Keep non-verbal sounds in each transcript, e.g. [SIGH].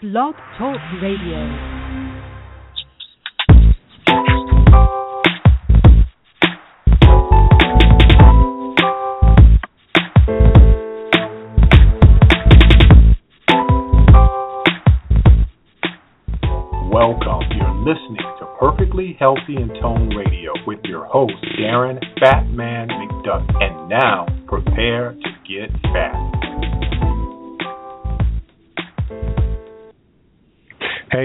Blog Talk Radio. Welcome. You're listening to Perfectly Healthy and Tone Radio with your host, Darren Fatman McDuck. And now, prepare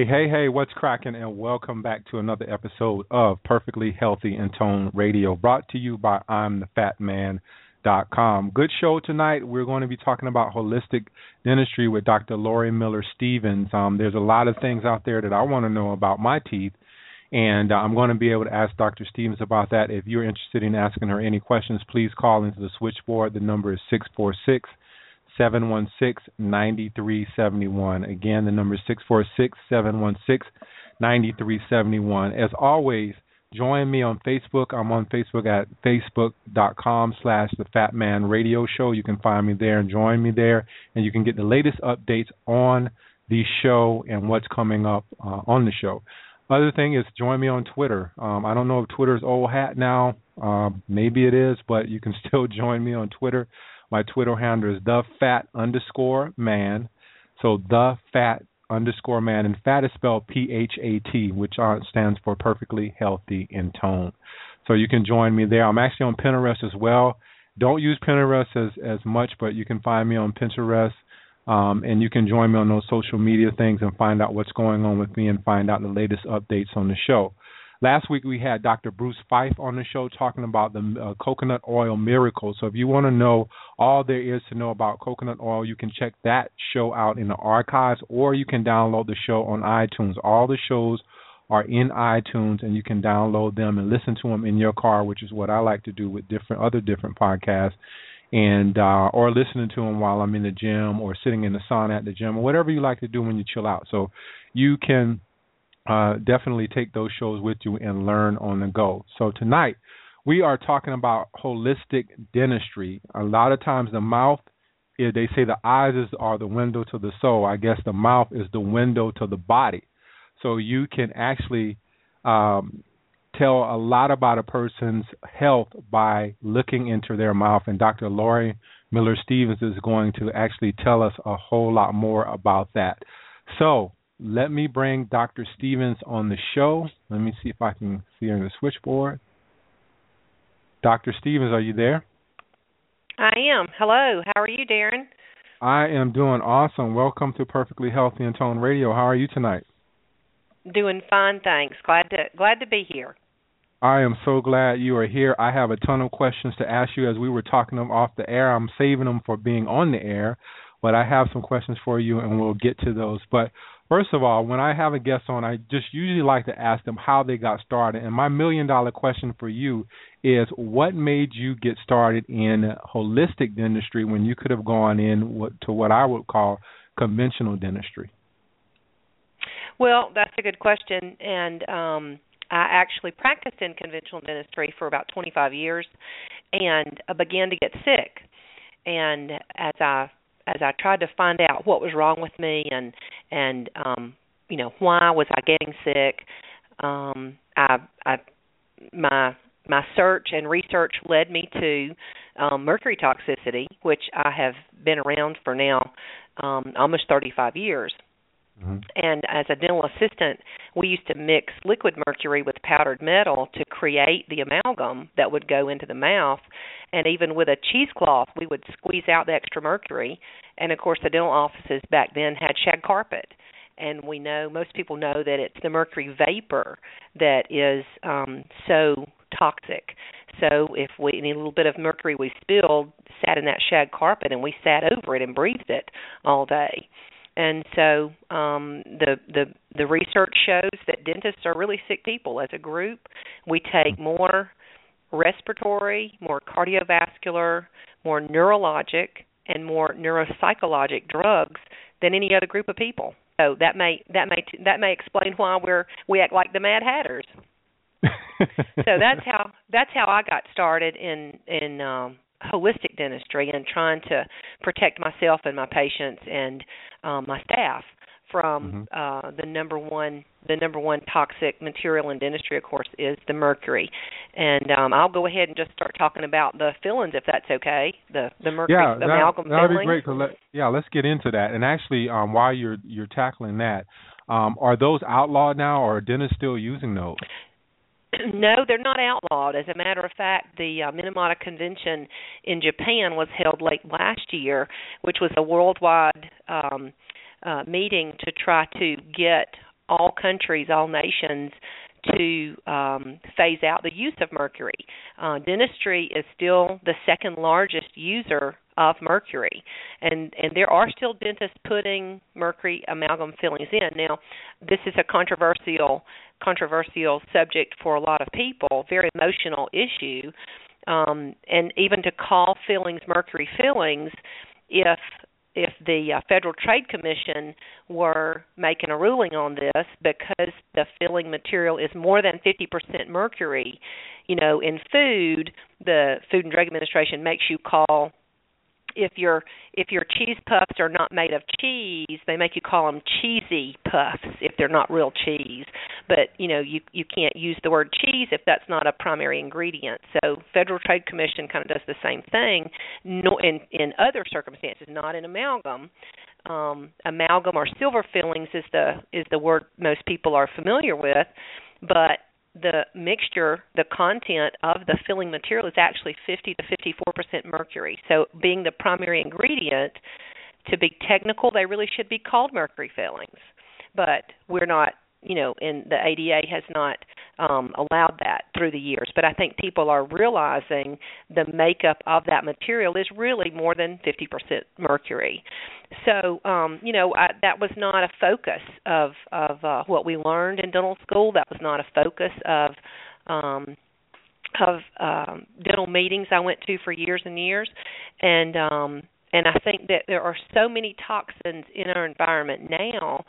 Hey, hey, what's cracking? And welcome back to another episode of Perfectly Healthy and Tone Radio, brought to you by I'm the Fat Man. Dot com. Good show tonight. We're going to be talking about holistic dentistry with Dr. Lorie Miller Stevens. Um, there's a lot of things out there that I want to know about my teeth, and uh, I'm going to be able to ask Dr. Stevens about that. If you're interested in asking her any questions, please call into the switchboard. The number is six four six seven one six ninety three seventy one. Again, the number is six four six seven one six ninety three seventy one. As always, join me on Facebook. I'm on Facebook at facebook.com slash the Fat Man Radio Show. You can find me there and join me there, and you can get the latest updates on the show and what's coming up uh, on the show. Other thing is join me on Twitter. Um, I don't know if Twitter's old hat now. Uh, maybe it is, but you can [LAUGHS] still join me on Twitter. My Twitter handle is the fat underscore man. So the fat underscore man, and fat is spelled P H A T, which stands for perfectly healthy in tone. So you can join me there. I'm actually on Pinterest as well. Don't use Pinterest as as much, but you can find me on Pinterest, um, and you can join me on those social media things and find out what's going on with me and find out the latest updates on the show. Last week we had Dr. Bruce Fife on the show talking about the uh, coconut oil miracle. So if you want to know all there is to know about coconut oil, you can check that show out in the archives or you can download the show on iTunes. All the shows are in iTunes and you can download them and listen to them in your car, which is what I like to do with different other different podcasts and uh or listening to them while I'm in the gym or sitting in the sauna at the gym or whatever you like to do when you chill out. So you can uh, definitely take those shows with you and learn on the go. So tonight we are talking about holistic dentistry. A lot of times the mouth, they say the eyes are the window to the soul. I guess the mouth is the window to the body. So you can actually um, tell a lot about a person's health by looking into their mouth. And Dr. Lorie Miller Stevens is going to actually tell us a whole lot more about that. So let me bring Dr. Stevens on the show. Let me see if I can see her in the switchboard. Dr. Stevens, are you there? I am. Hello. How are you, Darren? I am doing awesome. Welcome to Perfectly Healthy and Tone Radio. How are you tonight? Doing fine, thanks. Glad to glad to be here. I am so glad you are here. I have a ton of questions to ask you as we were talking them off the air. I'm saving them for being on the air, but I have some questions for you and we'll get to those. But First of all, when I have a guest on, I just usually like to ask them how they got started. And my million dollar question for you is what made you get started in holistic dentistry when you could have gone in what, to what I would call conventional dentistry? Well, that's a good question. And um, I actually practiced in conventional dentistry for about 25 years and I began to get sick. And as I as I tried to find out what was wrong with me and and um you know why was I getting sick? Um I I my my search and research led me to um mercury toxicity which I have been around for now um almost 35 years Mm-hmm. And as a dental assistant, we used to mix liquid mercury with powdered metal to create the amalgam that would go into the mouth. And even with a cheesecloth, we would squeeze out the extra mercury. And of course, the dental offices back then had shag carpet. And we know, most people know that it's the mercury vapor that is um, so toxic. So if we any little bit of mercury we spilled sat in that shag carpet and we sat over it and breathed it all day and so um, the the the research shows that dentists are really sick people as a group. We take more respiratory, more cardiovascular, more neurologic, and more neuropsychologic drugs than any other group of people. So that may that may that may explain why we're we act like the Mad Hatters. [LAUGHS] so that's how that's how I got started in in um, holistic dentistry and trying to protect myself and my patients and um, my staff from Mhm. uh, the number one the number one toxic material in dentistry, of course, is the mercury. And um, I'll go ahead and just start talking about the fillings, if that's okay. The the mercury yeah, the that, amalgam that'd be great. let, yeah, let's get into that. And actually, um, while you're you're tackling that, um, are those outlawed now, or are dentists still using those? [CLEARS THROAT] no, they're not outlawed. As a matter of fact, the uh, Minamata Convention in Japan was held late last year, which was a worldwide um, uh, meeting to try to get all countries, all nations to um, phase out the use of mercury. Uh, dentistry is still the second largest user of mercury, and and there are still dentists putting mercury amalgam fillings in. Now, this is a controversial controversial subject for a lot of people, very emotional issue, um, and even to call fillings mercury fillings, if if the uh, Federal Trade Commission were making a ruling on this because the filling material is more than 50% mercury, you know, in food, the Food and Drug Administration makes you call if your if your cheese puffs are not made of cheese, they make you call them cheesy puffs if they're not real cheese. But you know you you can't use the word cheese if that's not a primary ingredient. So Federal Trade Commission kind of does the same thing. No, in in other circumstances, not in amalgam. Um, amalgam or silver fillings is the is the word most people are familiar with, but the mixture, the content of the filling material is actually 50 to 54% mercury. So, being the primary ingredient, to be technical, they really should be called mercury fillings. But we're not, you know, and the ADA has not um, allowed that through the years. But I think people are realizing the makeup of that material is really more than 50% mercury. So, um, you know, I, that was not a focus of of uh, what we learned in dental school. That was not a focus of um, of um, dental meetings I went to for years and years, and um, and I think that there are so many toxins in our environment now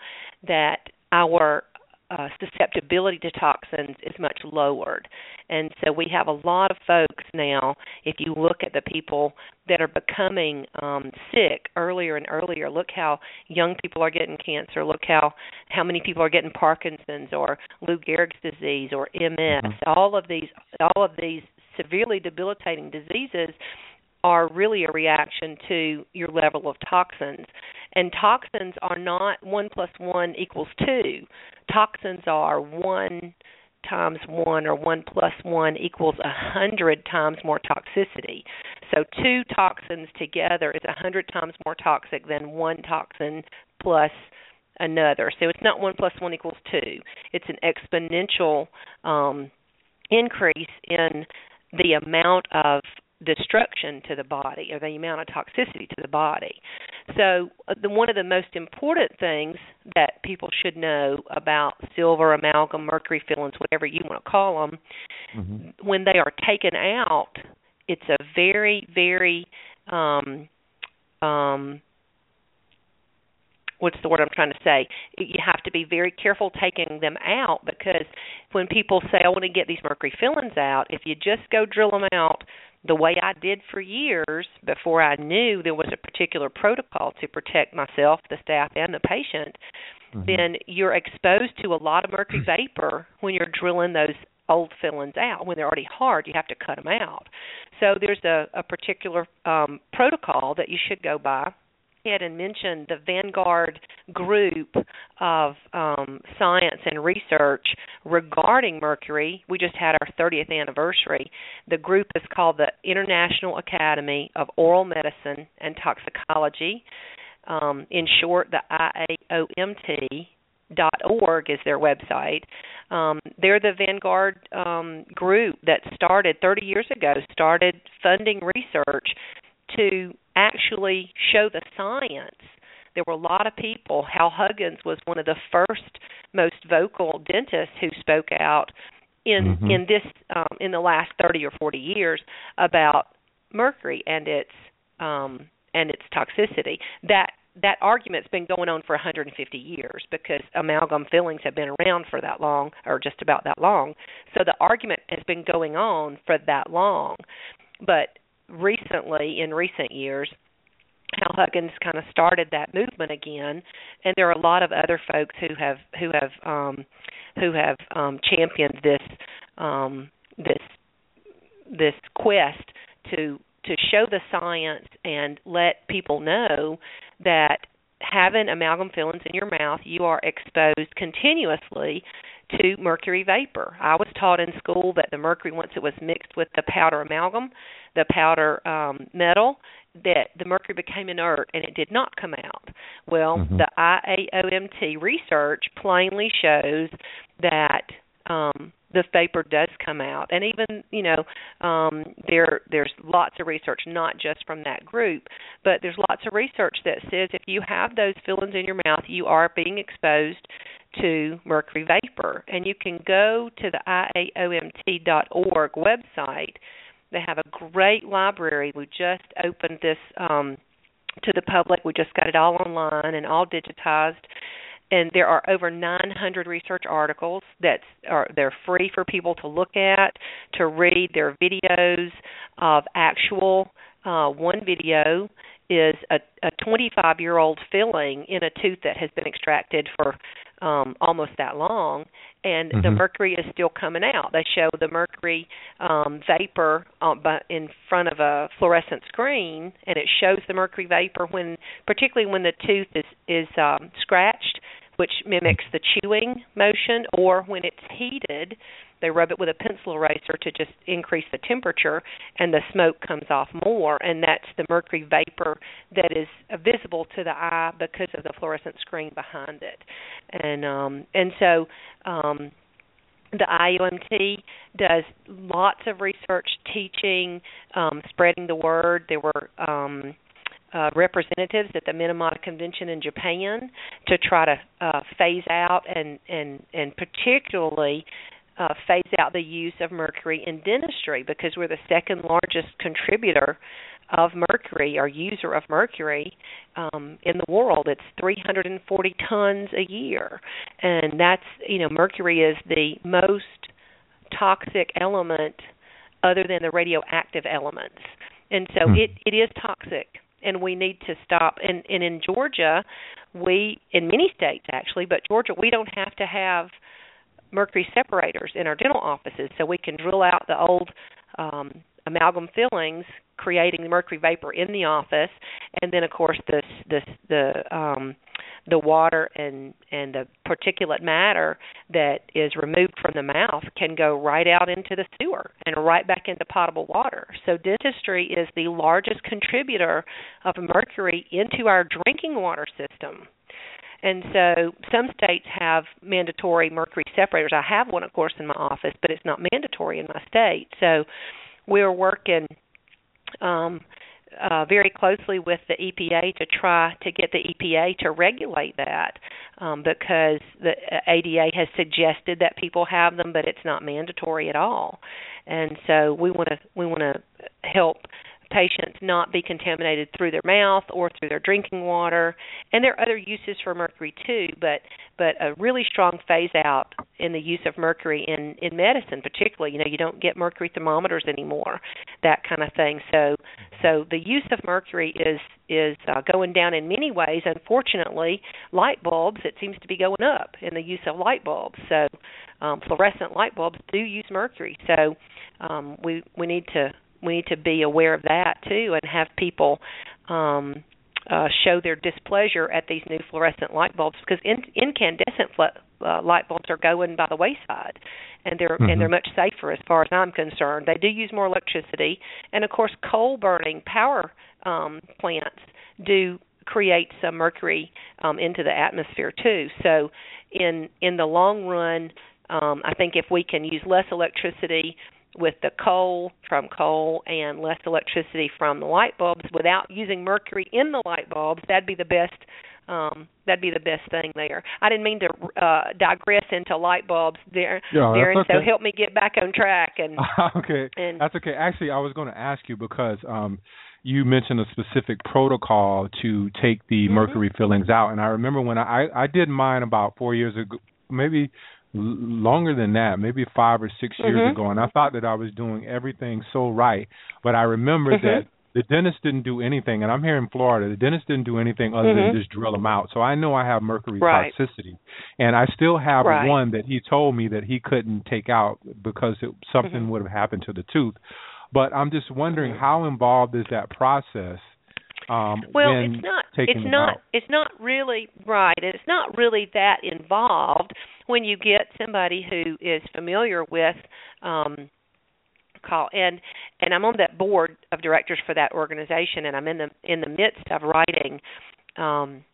that our uh, susceptibility to toxins is much lowered. And so we have a lot of folks now, if you look at the people that are becoming um, sick earlier and earlier, look how young people are getting cancer, look how, how many people are getting Parkinson's or Lou Gehrig's disease or MS. Mhm. All of these all of these severely debilitating diseases are really a reaction to your level of toxins. And toxins are not one plus one equals two. Toxins are one times one or one plus one equals a hundred times more toxicity. So two toxins together is a hundred times more toxic than one toxin plus another. So it's not one plus one equals two. It's an exponential um, increase in the amount of destruction to the body or the amount of toxicity to the body. So, uh, the, one of the most important things that people should know about silver, amalgam, mercury fillings, whatever you want to call them, Mm-hmm. when they are taken out, it's a very, very um, um, what's the word I'm trying to say? You have to be very careful taking them out because when people say, I want to get these mercury fillings out, if you just go drill them out the way I did for years before I knew there was a particular protocol to protect myself, the staff, and the patient, Mhm. then you're exposed to a lot of mercury [CLEARS THROAT] vapor when you're drilling those old fillings out. When they're already hard, you have to cut them out. So there's a, a particular um, protocol that you should go by ahead and mention the Vanguard group of um, science and research regarding mercury. We just had our 30th anniversary. The group is called the International Academy of Oral Medicine and Toxicology. Um, in short, the IAOMT dot org is their website. Um, they're the Vanguard um, group that started 30 years ago, started funding research to actually show the science. There were a lot of people. Hal Huggins was one of the first most vocal dentists who spoke out in Mhm. in this um, in the last 30 or 40 years about mercury and its um, and its toxicity. That that argument's been going on for 150 years because amalgam fillings have been around for that long or just about that long. So the argument has been going on for that long. But recently in recent years Hal Huggins kind of started that movement again, and there are a lot of other folks who have who have um, who have um, championed this um, this this quest to to show the science and let people know that having amalgam fillings in your mouth, you are exposed continuously to mercury vapor. I was taught in school that the mercury, once it was mixed with the powder amalgam, the powder um, metal, that the mercury became inert and it did not come out. Well, Mhm. the IAOMT research plainly shows that um, the vapor does come out, and even you know um, there there's lots of research, not just from that group, but there's lots of research that says if you have those fillings in your mouth, you are being exposed to mercury vapor, and you can go to the IAOMT.org website. They have a great library. We just opened this um, to the public. We just got it all online and all digitized and there are over 900 research articles that are they're free for people to look at, to read. There are videos of actual. Uh, one video is a, a 25 year old filling in a tooth that has been extracted for um, almost that long, and the Mhm. mercury is still coming out. They show the mercury um, vapor uh, bu- in front of a fluorescent screen, and it shows the mercury vapor when, particularly when the tooth is is um, scratched, which mimics the chewing motion, or when it's heated. They rub it with a pencil eraser to just increase the temperature, and the smoke comes off more, and that's the mercury vapor that is visible to the eye because of the fluorescent screen behind it. And um, and so um, the IAOMT does lots of research, teaching, um, spreading the word. There were um, uh, representatives at the Minamata Convention in Japan to try to uh, phase out and and and particularly uh, phase out the use of mercury in dentistry because we're the second largest contributor of mercury or user of mercury um, in the world. It's 340 tons a year, and that's you know mercury is the most toxic element other than the radioactive elements, and so Hmm. it it is toxic, and we need to stop. And and in Georgia, we in many states actually, but Georgia we don't have to have mercury separators in our dental offices, so we can drill out the old um, amalgam fillings, creating the mercury vapor in the office, and then of course the the the um, the water and and the particulate matter that is removed from the mouth can go right out into the sewer and right back into potable water. So dentistry is the largest contributor of mercury into our drinking water system. And so some states have mandatory mercury separators. I have one, of course, in my office, but it's not mandatory in my state. So we're working um, uh, very closely with the EPA to try to get the EPA to regulate that um, because the ADA has suggested that people have them, but it's not mandatory at all. And so we want to we want to help patients not be contaminated through their mouth or through their drinking water. And there are other uses for mercury too, but but a really strong phase out in the use of mercury in in medicine particularly. You know, you don't get mercury thermometers anymore, that kind of thing. So so the use of mercury is is uh, going down in many ways. Unfortunately, light bulbs it seems to be going up in the use of light bulbs. So um, fluorescent light bulbs do use mercury. So um, we we need to we need to be aware of that too and have people um uh show their displeasure at these new fluorescent light bulbs because in, incandescent fl- uh, light bulbs are going by the wayside and they're Mhm. and they're much safer as far as I'm concerned. They do use more electricity and of course coal burning power um plants do create some mercury um into the atmosphere too. So in in the long run um I think if we can use less electricity with the coal from coal and less electricity from the light bulbs without using mercury in the light bulbs that'd be the best um that'd be the best thing there i didn't mean to uh digress into light bulbs there Yeah, that's darren so help me get back on track and [LAUGHS] okay, and that's okay. Actually, I was going to ask you because um, you mentioned a specific protocol to take the Mhm. mercury fillings out, and I remember when I I did mine about four years ago, maybe longer than that, maybe five or 6 years Mhm. ago, and I thought that I was doing everything so right, but I remember Mhm. that the dentist didn't do anything, and I'm here in Florida. The dentist didn't do anything other Mhm. than just drill them out. So I know I have mercury Right. toxicity, and I still have Right. one that he told me that he couldn't take out because it, something Mhm. would have happened to the tooth. But I'm just wondering Mhm. how involved is that process? Um, Well, it's not. It's not. out? It's not really right. It's not really that involved when you get somebody who is familiar with um call and and I'm on that board of directors for that organization and I'm in the in the midst of writing um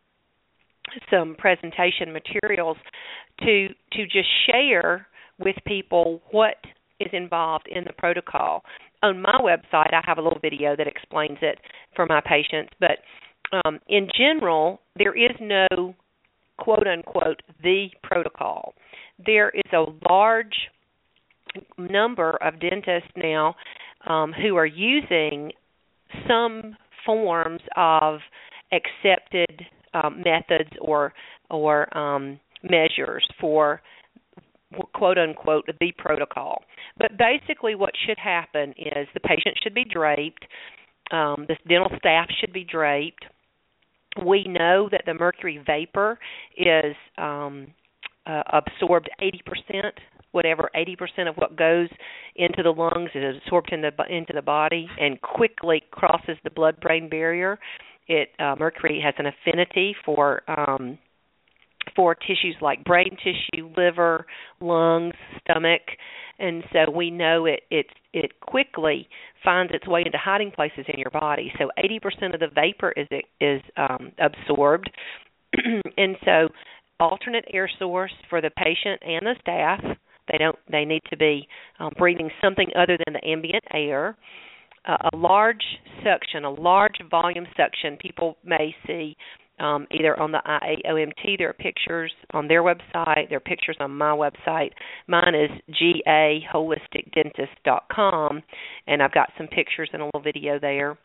some presentation materials to to just share with people what is involved in the protocol. On my website, I have a little video that explains it for my patients, but um, in general, there is no quote unquote the protocol. There is a large number of dentists now um, who are using some forms of accepted um, methods or or um, measures for quote unquote the protocol. But basically, what should happen is the patient should be draped, um, the dental staff should be draped. We know that the mercury vapor is um, uh, absorbed 80%, whatever 80% of what goes into the lungs is absorbed in the, into the body and quickly crosses the blood-brain barrier. It uh, mercury has an affinity for um, for tissues like brain tissue, liver, lungs, stomach, and so we know it it it quickly finds its way into hiding places in your body. So 80% of the vapor is is um, absorbed, [CLEARS THROAT] and so alternate air source for the patient and the staff. They don't they need to be um, breathing something other than the ambient air. Uh, a large suction, a large volume suction. People may see um, either on the IAOMT. There are pictures on their website. There are pictures on my website. Mine is gaholisticdentist.com, and I've got some pictures and a little video there.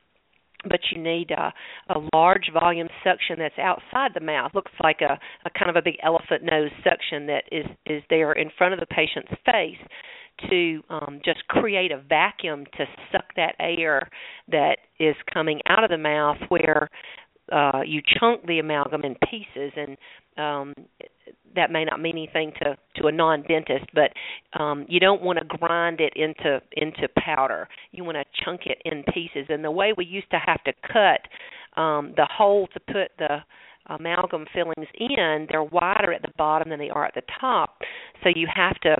But you need a, a large volume suction that's outside the mouth. Looks like a, a kind of a big elephant nose suction that is is there in front of the patient's face to um, just create a vacuum to suck that air that is coming out of the mouth where uh, you chunk the amalgam in pieces, and um, that may not mean anything to to a non-dentist, but um, you don't want to grind it into into powder. You want to chunk it in pieces. And the way we used to have to cut um, the hole to put the amalgam fillings in, they're wider at the bottom than they are at the top. So you have to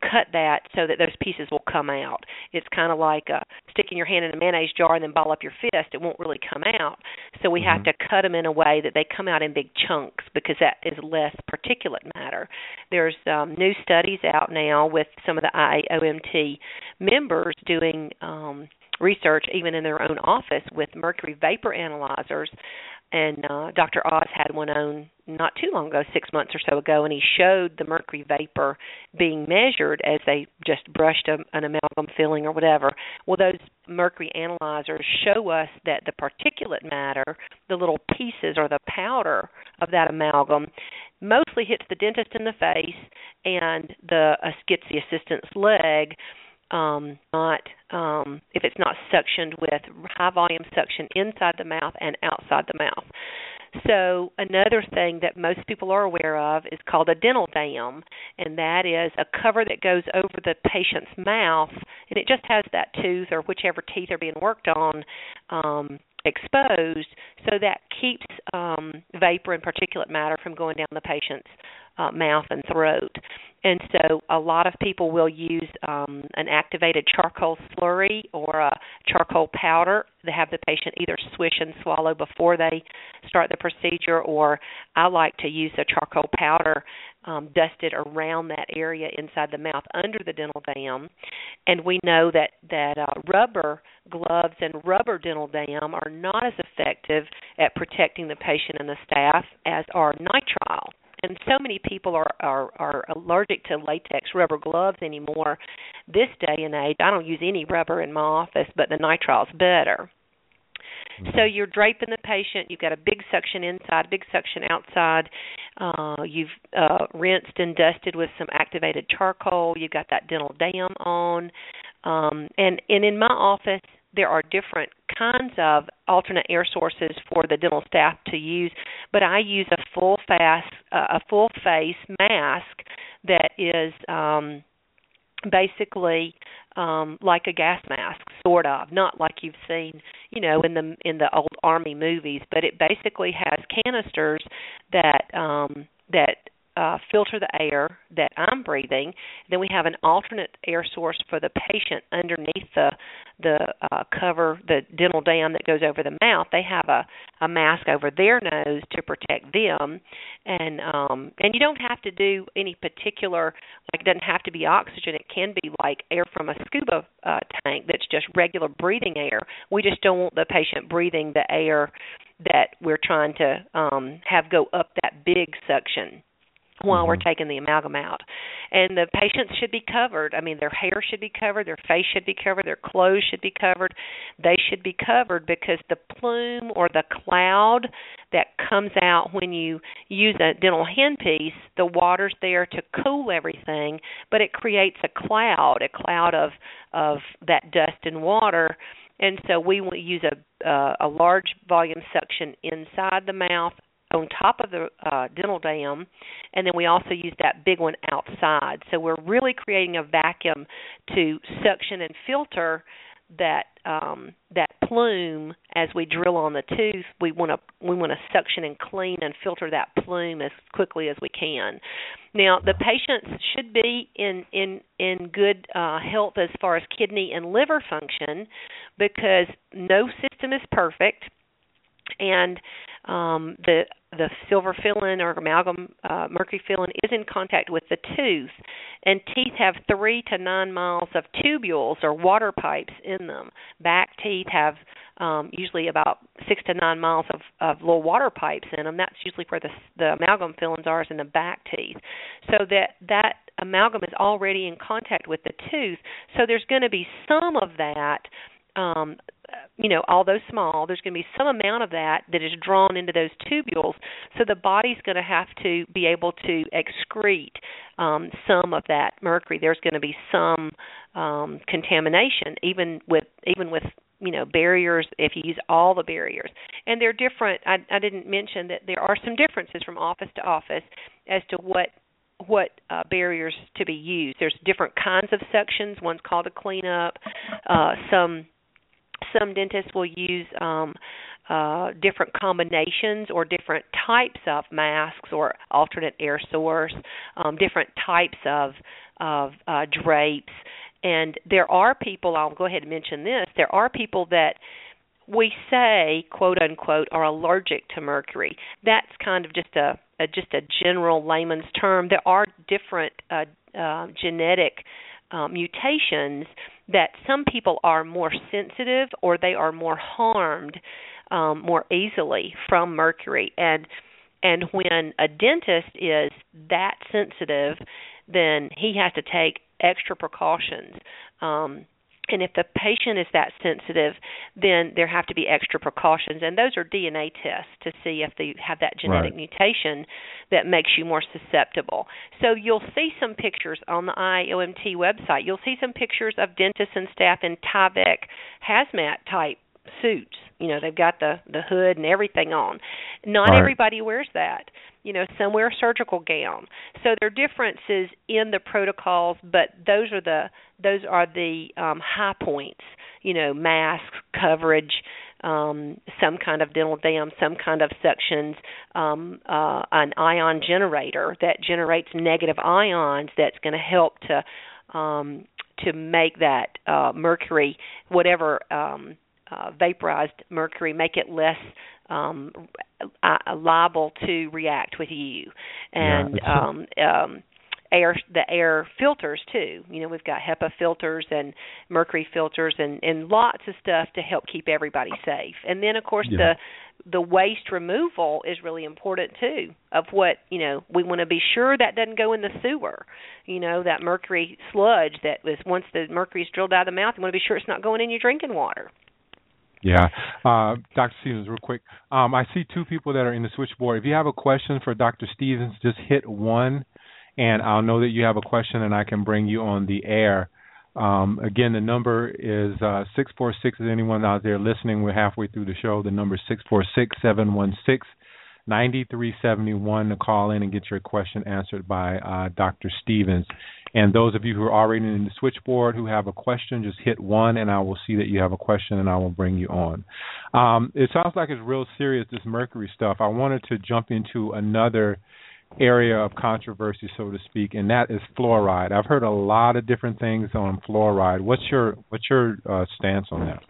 cut that so that those pieces will come out. It's kind of like uh, sticking your hand in a mayonnaise jar and then ball up your fist. It won't really come out. So we Mm-hmm. have to cut them in a way that they come out in big chunks because that is less particulate matter. There's um, new studies out now with some of the IAOMT members doing um, research even in their own office with mercury vapor analyzers and uh, Dr. Oz had one on not too long ago, six months or so ago, and he showed the mercury vapor being measured as they just brushed a, an amalgam filling or whatever. Well, those mercury analyzers show us that the particulate matter, the little pieces or the powder of that amalgam, mostly hits the dentist in the face and the uh, gets the assistant's leg um, not um, if it's not suctioned with high volume suction inside the mouth and outside the mouth. So another thing that most people are aware of is called a dental dam, and that is a cover that goes over the patient's mouth, and it just has that tooth or whichever teeth are being worked on um, exposed, so that keeps um, vapor and particulate matter from going down the patient's uh, mouth and throat. And so a lot of people will use um, an activated charcoal slurry or a charcoal powder to have the patient either swish and swallow before they start the procedure, or I like to use a charcoal powder um, dusted around that area inside the mouth under the dental dam. And we know that that uh, rubber gloves and rubber dental dam are not as effective at protecting the patient and the staff as are nitrile and so many people are, are are allergic to latex rubber gloves anymore. This day and age i don't use any rubber in my office but the nitrile's better. So you're draping the patient. You've got a big suction inside big suction outside. Uh you've uh rinsed and dusted with some activated charcoal. You've got that dental dam on. Um and and in my office there are different kinds of alternate air sources for the dental staff to use, but I use a full fast uh, a full face mask that is um basically um like a gas mask sort of not like you've seen you know in the in the old army movies but it basically has canisters that um that uh, filter the air that I'm breathing. Then we have an alternate air source for the patient underneath the the uh, cover, the dental dam that goes over the mouth. They have a a mask over their nose to protect them, and um, and you don't have to do any particular like it doesn't have to be oxygen. It can be like air from a scuba uh, tank that's just regular breathing air. We just don't want the patient breathing the air that we're trying to um, have go up that big suction while mm-hmm. we're taking the amalgam out. And the patients should be covered. I mean, their hair should be covered, their face should be covered, their clothes should be covered. They should be covered because the plume or the cloud that comes out when you use a dental handpiece, the water's there to cool everything, but it creates a cloud, a cloud of of that dust and water. And so we will use a uh, a large volume suction inside the mouth on top of the uh, dental dam, and then we also use that big one outside. So we're really creating a vacuum to suction and filter that um, that plume as we drill on the tooth. We want to we want to suction and clean and filter that plume as quickly as we can. Now the patients should be in in in good uh, health as far as kidney and liver function because no system is perfect and um, the the silver filling or amalgam uh, mercury filling is in contact with the tooth, and teeth have three to nine miles of tubules or water pipes in them. Back teeth have um, usually about six to nine miles of, of little water pipes in them. That's usually where the the amalgam fillings are, is in the back teeth. So that that amalgam is already in contact with the tooth. So there's going to be some of that um, you know, although small, there's going to be some amount of that that is drawn into those tubules. So the body's going to have to be able to excrete um, some of that mercury. There's going to be some um, contamination, even with even with you know barriers if you use all the barriers and they're different I, I didn't mention that there are some differences from office to office as to what what uh, barriers to be used there's different kinds of suctions one's called a cleanup uh, some some dentists will use um, uh, different combinations or different types of masks or alternate air source, um, different types of of uh, drapes. And there are people. I'll go ahead and mention this. There are people that we say, quote unquote, are allergic to mercury. That's kind of just a, a just a general layman's term. There are different uh, uh, genetic uh, mutations that some people are more sensitive or they are more harmed um, more easily from mercury. And and when a dentist is that sensitive then he has to take extra precautions. Um, and if the patient is that sensitive, then there have to be extra precautions, and those are DNA tests to see if they have that genetic right. mutation that makes you more susceptible. So you'll see some pictures on the IAOMT website. You'll see some pictures of dentists and staff in Tyvek hazmat type suits. You know, they've got the the hood and everything on. Not right. everybody wears that. You know, some wear a surgical gown. So there are differences in the protocols, but those are the those are the um, high points. You know, masks, coverage, um, some kind of dental dam, some kind of suctions, um, uh, an ion generator that generates negative ions that's going to help to um, to make that uh, mercury, whatever um, uh, vaporized mercury, make it less um, uh, liable to react with you. And yeah, [LAUGHS] um, um, air the air filters too. You know, we've got HEPA filters and mercury filters and and lots of stuff to help keep everybody safe. And then of course yeah. the the waste removal is really important too of what you know we want to be sure that doesn't go in the sewer you know that mercury sludge that was once the mercury is drilled out of the mouth you want to be sure it's not going in your drinking water yeah. Uh, Dr. Stevens, real quick. Um, I see two people that are in the switchboard. If you have a question for Dr. Stevens, just hit one, and I'll know that you have a question, and I can bring you on the air. Um, again, the number is uh, 646. Is anyone out there listening? We're halfway through the show. The number is 646 716 9371 to call in and get your question answered by uh, Dr. Stevens. And those of you who are already in the switchboard who have a question, just hit one and I will see that you have a question and I will bring you on. Um, it sounds like it's real serious, this mercury stuff. I wanted to jump into another area of controversy, so to speak, and that is fluoride. I've heard a lot of different things on fluoride. What's your what's your uh, stance on that?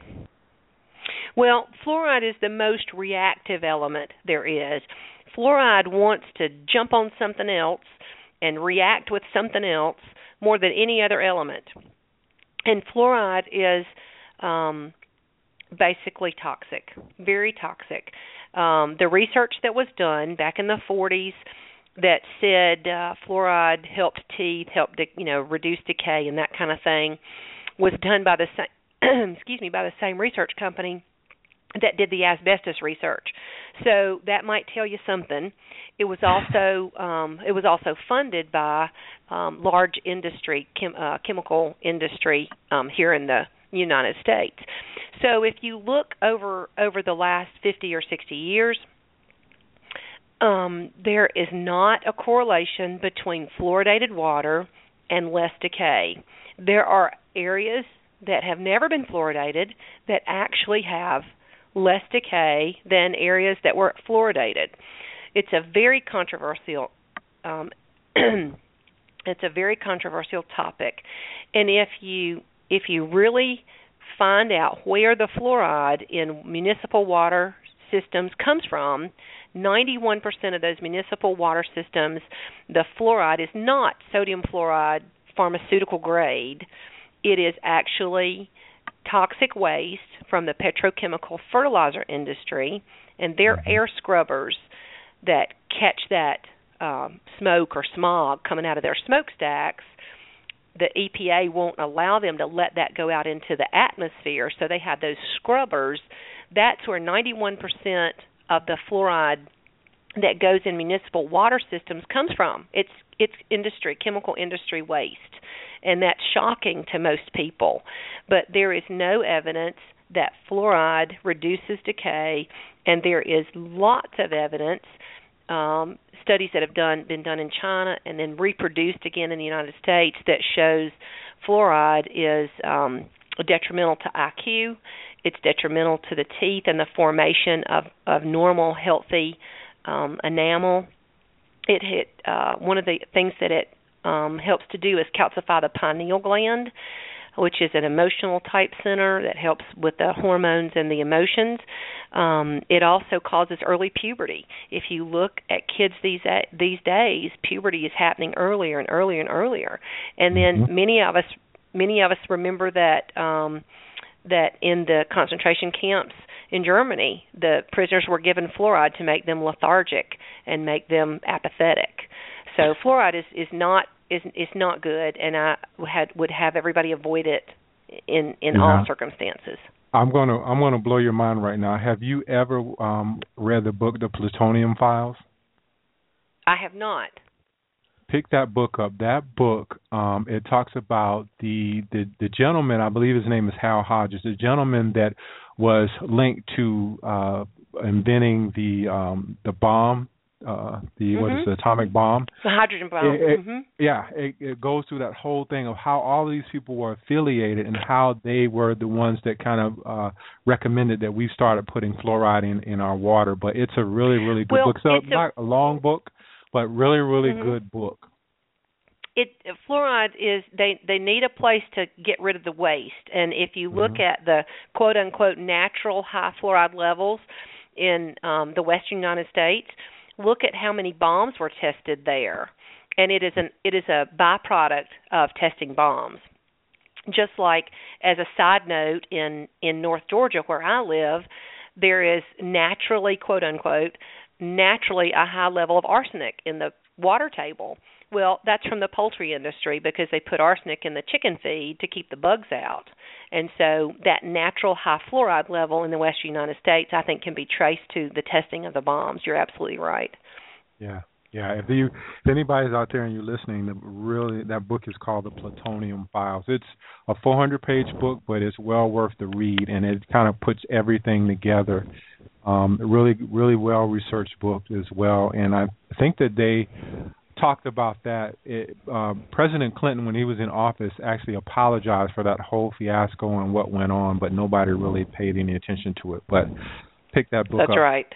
Well, fluoride is the most reactive element there is. Fluoride wants to jump on something else and react with something else more than any other element. And fluoride is um, basically toxic, very toxic. Um, the research that was done back in the 40s that said uh, fluoride helped teeth, helped you know reduce decay and that kind of thing, was done by the [CLEARS THROAT] excuse me by the same research company that did the asbestos research. So that might tell you something. It was also [LAUGHS] um, it was also funded by um, large industry, chem, uh, chemical industry um, here in the United States. So if you look over over the last 50 or 60 years, um, there is not a correlation between fluoridated water and less decay. There are areas that have never been fluoridated that actually have less decay than areas that were fluoridated. It's a very controversial um, [CLEARS THROAT] it's a very controversial topic. And if you if you really find out where the fluoride in municipal water systems comes from, 91% of those municipal water systems, the fluoride is not sodium fluoride pharmaceutical grade. It is actually toxic waste from the petrochemical fertilizer industry and their mm-hmm. air scrubbers that catch that um, smoke or smog coming out of their smokestacks. The EPA won't allow them to let that go out into the atmosphere, so they have those scrubbers. That's where 91% of the fluoride that goes in municipal water systems comes from. It's it's industry, chemical industry waste and that's shocking to most people. But there is no evidence that fluoride reduces decay, and there is lots of evidence. Um, studies that have done been done in China and then reproduced again in the United States that shows fluoride is um, detrimental to IQ. It's detrimental to the teeth and the formation of of normal healthy um, enamel. It hit uh, one of the things that it um, helps to do is calcify the pineal gland, which is an emotional type center that helps with the hormones and the emotions. Um, it also causes early puberty. If you look at kids these these days, puberty is happening earlier and earlier and earlier. And then mm-hmm. many of us many of us remember that um, that in the concentration camps in Germany, the prisoners were given fluoride to make them lethargic and make them apathetic. So fluoride is is not is is not good, and I had would have everybody avoid it in in yeah. all circumstances. I'm gonna I'm gonna blow your mind right now. Have you ever um read the book The Plutonium Files? I have not. Pick that book up. That book um it talks about the the the gentleman, I believe his name is Hal Hodges, the gentleman that was linked to uh inventing the um the bomb uh the mm-hmm. what is mm-hmm. the atomic bomb the hydrogen bomb it, it, mm-hmm. yeah it, it goes through that whole thing of how all these people were affiliated and how they were the ones that kind of uh recommended that we started putting fluoride in in our water but it's a really really good well, book so it's not a, a long book but really really mm-hmm. good book it fluoride is they they need a place to get rid of the waste and if you look mm-hmm. at the quote unquote natural high fluoride levels in um the western united states look at how many bombs were tested there, and it is an it is a byproduct of testing bombs. Just like as a side note, in in North Georgia where I live, there is naturally quote unquote naturally a high level of arsenic in the water table. Well, that's from the poultry industry because they put arsenic in the chicken feed to keep the bugs out. And so that natural high fluoride level in the western United States, I think, can be traced to the testing of the bombs. You're absolutely right. Yeah. Yeah, if you if anybody's out there and you're listening, the really that book is called The Plutonium Files. It's a 400 page book, but it's well worth the read, and it kind of puts everything together. Um, really, really well researched book as well, and I think that they talked about that. It, uh, President Clinton, when he was in office, actually apologized for that whole fiasco and what went on, but nobody really paid any attention to it. But pick that book That's up. That's right.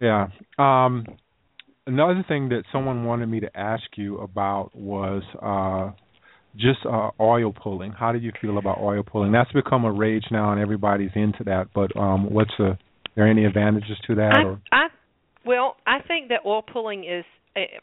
Yeah. Um, another thing that someone wanted me to ask you about was uh, just uh, oil pulling. How do you feel about oil pulling? That's become a rage now, and everybody's into that. But um, what's the? Are there any advantages to that? I, or? I well, I think that oil pulling is,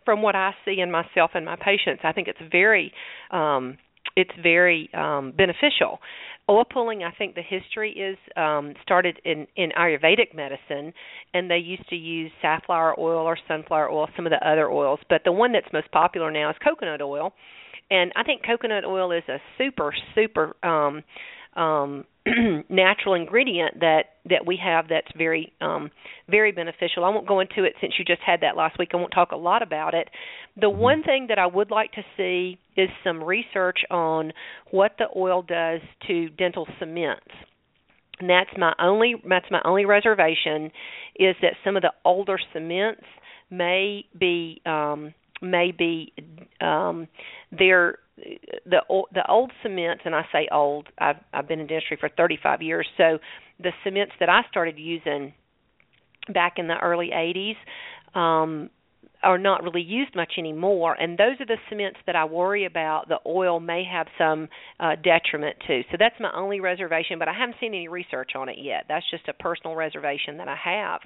from what I see in myself and my patients, I think it's very, um, it's very um, beneficial. Oil pulling, I think the history is um, started in in Ayurvedic medicine, and they used to use safflower oil or sunflower oil, some of the other oils, but the one that's most popular now is coconut oil, and I think coconut oil is a super super um, um, [CLEARS THROAT] natural ingredient that that we have that's very um, very beneficial. I won't go into it since you just had that last week. I won't talk a lot about it. The mm-hmm. one thing that I would like to see is some research on what the oil does to dental cements. And that's my only that's my only reservation is that some of the older cements may be um, may be um, they're the the old cements, and I say old. I've I've been in dentistry for 35 years, so the cements that I started using back in the early 80s um, are not really used much anymore and those are the cements that I worry about the oil may have some uh detriment to. So that's my only reservation, but I haven't seen any research on it yet. That's just a personal reservation that I have.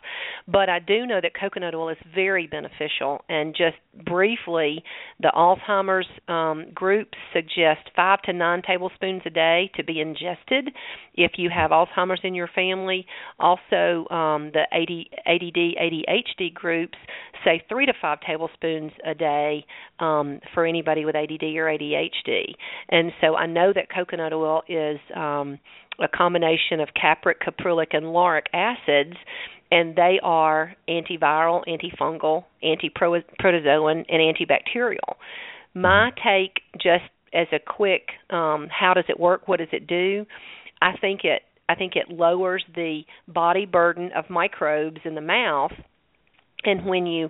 But I do know that coconut oil is very beneficial and just briefly the Alzheimer's um group suggests 5 to 9 tablespoons a day to be ingested if you have Alzheimer's in your family. Also um the ADD ADHD groups say 3 to 5 five tablespoons a day um, for anybody with ADD or ADHD. And so I know that coconut oil is um, a combination of capric, caprylic, and lauric acids, and they are antiviral, antifungal, antiprotozoan, and antibacterial. My take, just as a quick, um, how does it work? What does it do? I think it I think it lowers the body burden of microbes in the mouth and when you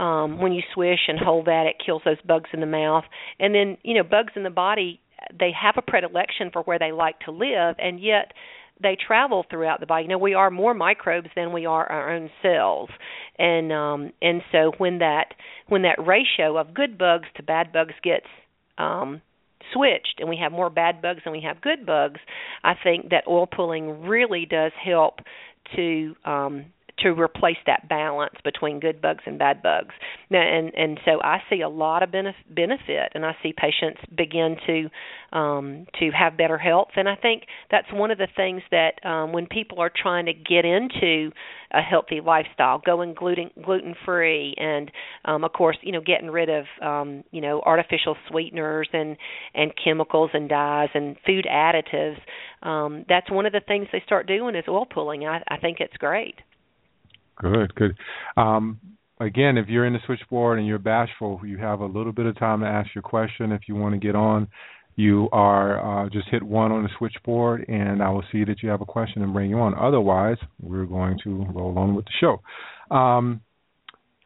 um when you swish and hold that it kills those bugs in the mouth and then you know bugs in the body they have a predilection for where they like to live and yet they travel throughout the body. You know, we are more microbes than we are our own cells. And um and so when that when that ratio of good bugs to bad bugs gets um switched and we have more bad bugs than we have good bugs, I think that oil pulling really does help to um to replace that balance between good bugs and bad bugs. Now, and and so I see a lot of benef- benefit, and I see patients begin to um, to have better health. And I think that's one of the things that um, when people are trying to get into a healthy lifestyle, going gluten gluten free, and um, of course, you know, getting rid of um, you know artificial sweeteners and and chemicals and dyes and food additives. Um, that's one of the things they start doing is oil pulling. I, I think it's great. Good, good. Um, again, if you're in the switchboard and you're bashful, you have a little bit of time to ask your question. If you want to get on, you are uh, just hit one on the switchboard, and I will see that you have a question and bring you on. Otherwise, we're going to roll on with the show. Um,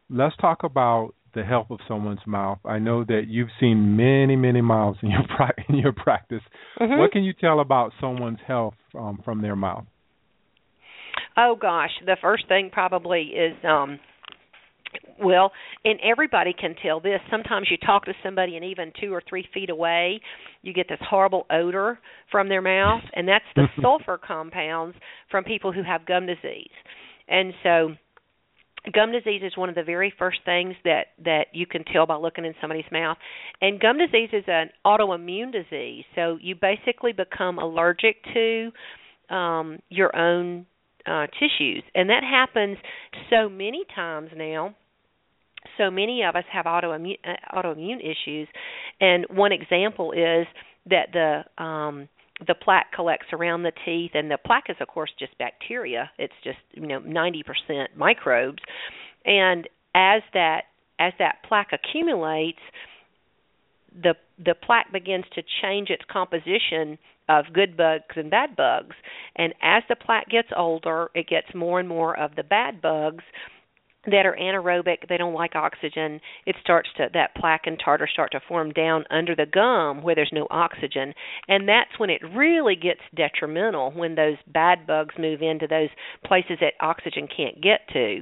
let's talk about the health of someone's mouth. I know that you've seen many, many mouths in your [LAUGHS] in your practice. Mm-hmm. What can you tell about someone's health um, from their mouth? Oh gosh, the first thing probably is um well, and everybody can tell this. Sometimes you talk to somebody, and even two or three feet away, you get this horrible odor from their mouth, and that's the [LAUGHS] sulfur compounds from people who have gum disease. And so, gum disease is one of the very first things that that you can tell by looking in somebody's mouth. And gum disease is an autoimmune disease, so you basically become allergic to um your own uh, tissues, and that happens so many times now. So many of us have autoimmune uh, autoimmune issues, and one example is that the um, the plaque collects around the teeth, and the plaque is of course just bacteria. It's just you know ninety percent microbes, and as that as that plaque accumulates, the the plaque begins to change its composition of good bugs and bad bugs. And as the plaque gets older, it gets more and more of the bad bugs that are anaerobic, they don't like oxygen. It starts to that plaque and tartar start to form down under the gum where there's no oxygen. And that's when it really gets detrimental when those bad bugs move into those places that oxygen can't get to.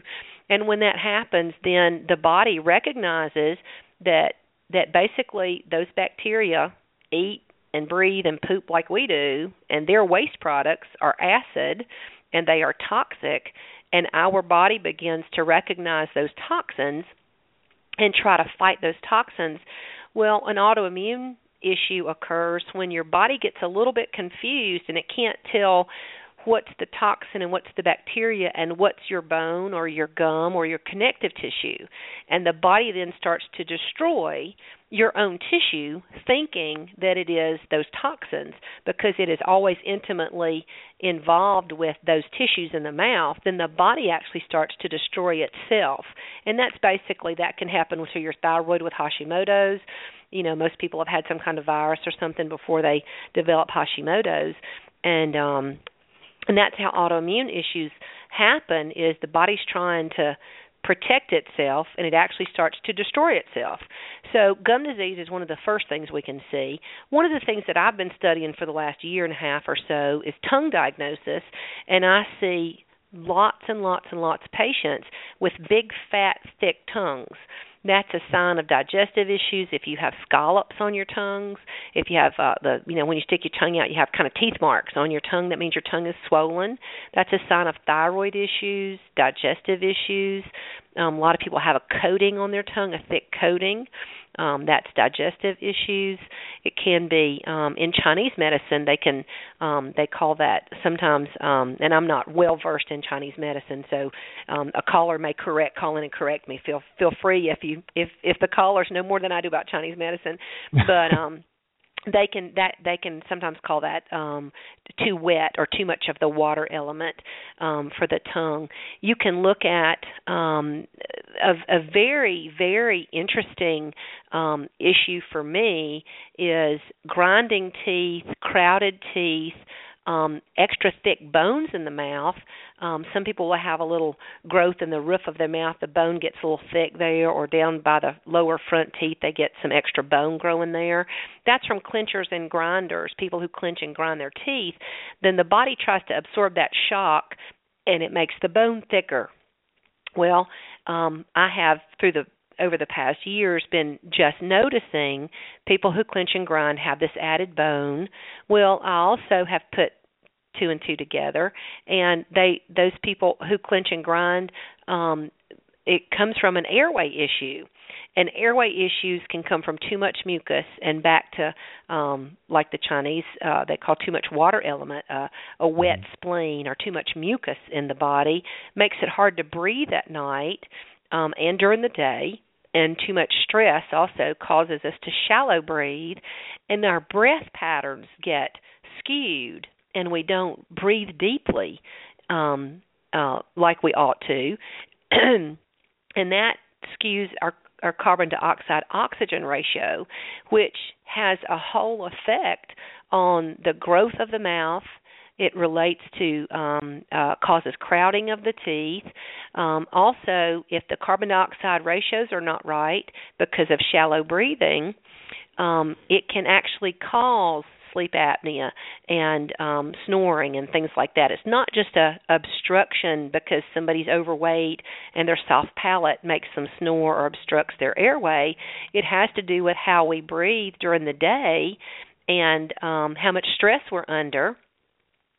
And when that happens, then the body recognizes that that basically those bacteria eat and breathe and poop like we do, and their waste products are acid and they are toxic, and our body begins to recognize those toxins and try to fight those toxins. Well, an autoimmune issue occurs when your body gets a little bit confused and it can't tell what's the toxin and what's the bacteria and what's your bone or your gum or your connective tissue. And the body then starts to destroy your own tissue thinking that it is those toxins because it is always intimately involved with those tissues in the mouth then the body actually starts to destroy itself. And that's basically that can happen with your thyroid with Hashimoto's. You know most people have had some kind of virus or something before they develop Hashimoto's. And um and that's how autoimmune issues happen is the body's trying to protect itself and it actually starts to destroy itself. So gum disease is one of the first things we can see. One of the things that I've been studying for the last year and a half or so is tongue diagnosis and I see lots and lots and lots of patients with big fat thick tongues that's a sign of digestive issues. If you have scallops on your tongues, if you have uh, the you know when you stick your tongue out, you have kind of teeth marks on your tongue. That means your tongue is swollen. That's a sign of thyroid issues, digestive issues. Um, a lot of people have a coating on their tongue, a thick coating. Um, that's digestive issues. It can be um, in Chinese medicine. They can um, they call that sometimes. Um, and I'm not well versed in Chinese medicine, so um, a caller may correct call in and correct me. Feel feel free if you if if the callers know more than I do about Chinese medicine. [LAUGHS] But um, they can that they can sometimes call that um too wet or too much of the water element um for the tongue. You can look at um a, a very very interesting um issue for me is grinding teeth crowded teeth um, extra thick bones in the mouth. Um, some people will have a little growth in the roof of their mouth. The bone gets a little thick there, or down by the lower front teeth, they get some extra bone growing there. That's from clenchers and grinders, people who clench and grind their teeth. Then the body tries to absorb that shock, and it makes the bone thicker. Well, um, I have through the over the past years been just noticing people who clench and grind have this added bone. Well, I also have put two and two together and they those people who clench and grind um it comes from an airway issue and airway issues can come from too much mucus and back to um like the chinese uh they call too much water element uh, a wet mm-hmm. spleen or too much mucus in the body makes it hard to breathe at night um, and during the day. And too much stress also causes us to shallow breathe, and our breath patterns get skewed, and we don't breathe deeply um, uh, like we ought to, [CLEARS THROAT] and that skews our our carbon dioxide oxygen ratio, which has a whole effect on the growth of the mouth, it relates to um, uh, causes crowding of the teeth. Um, also, if the carbon dioxide ratios are not right because of shallow breathing, um, it can actually cause sleep apnea and um, snoring and things like that. It's not just a obstruction because somebody's overweight and their soft palate makes them snore or obstructs their airway. It has to do with how we breathe during the day and um, how much stress we're under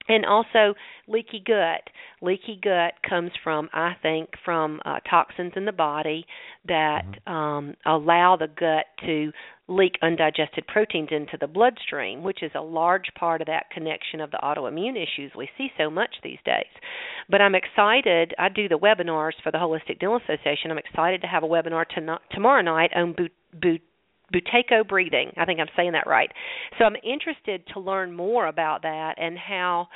and also leaky gut. Leaky gut comes from, I think, from uh, toxins in the body that mm-hmm. um, allow the gut to leak undigested proteins into the bloodstream, which is a large part of that connection of the autoimmune issues we see so much these days. But I'm excited. I do the webinars for the Holistic Dental Association. I'm excited to have a webinar to, tomorrow night on boot, boot Buteyko breathing. I think I'm saying that right. So I'm interested to learn more about that and how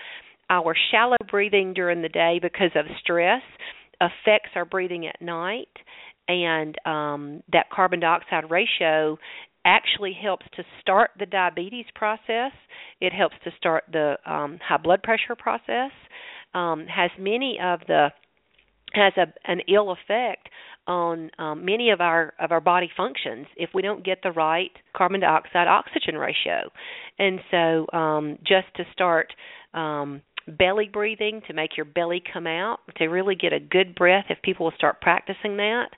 our shallow breathing during the day because of stress affects our breathing at night and um, that carbon dioxide ratio actually helps to start the diabetes process. It helps to start the um, high blood pressure process. Um, has many of the has a, an ill effect on um, many of our of our body functions if we don't get the right carbon dioxide oxygen ratio. And so, um, just to start um, belly breathing to make your belly come out to really get a good breath if people will start practicing that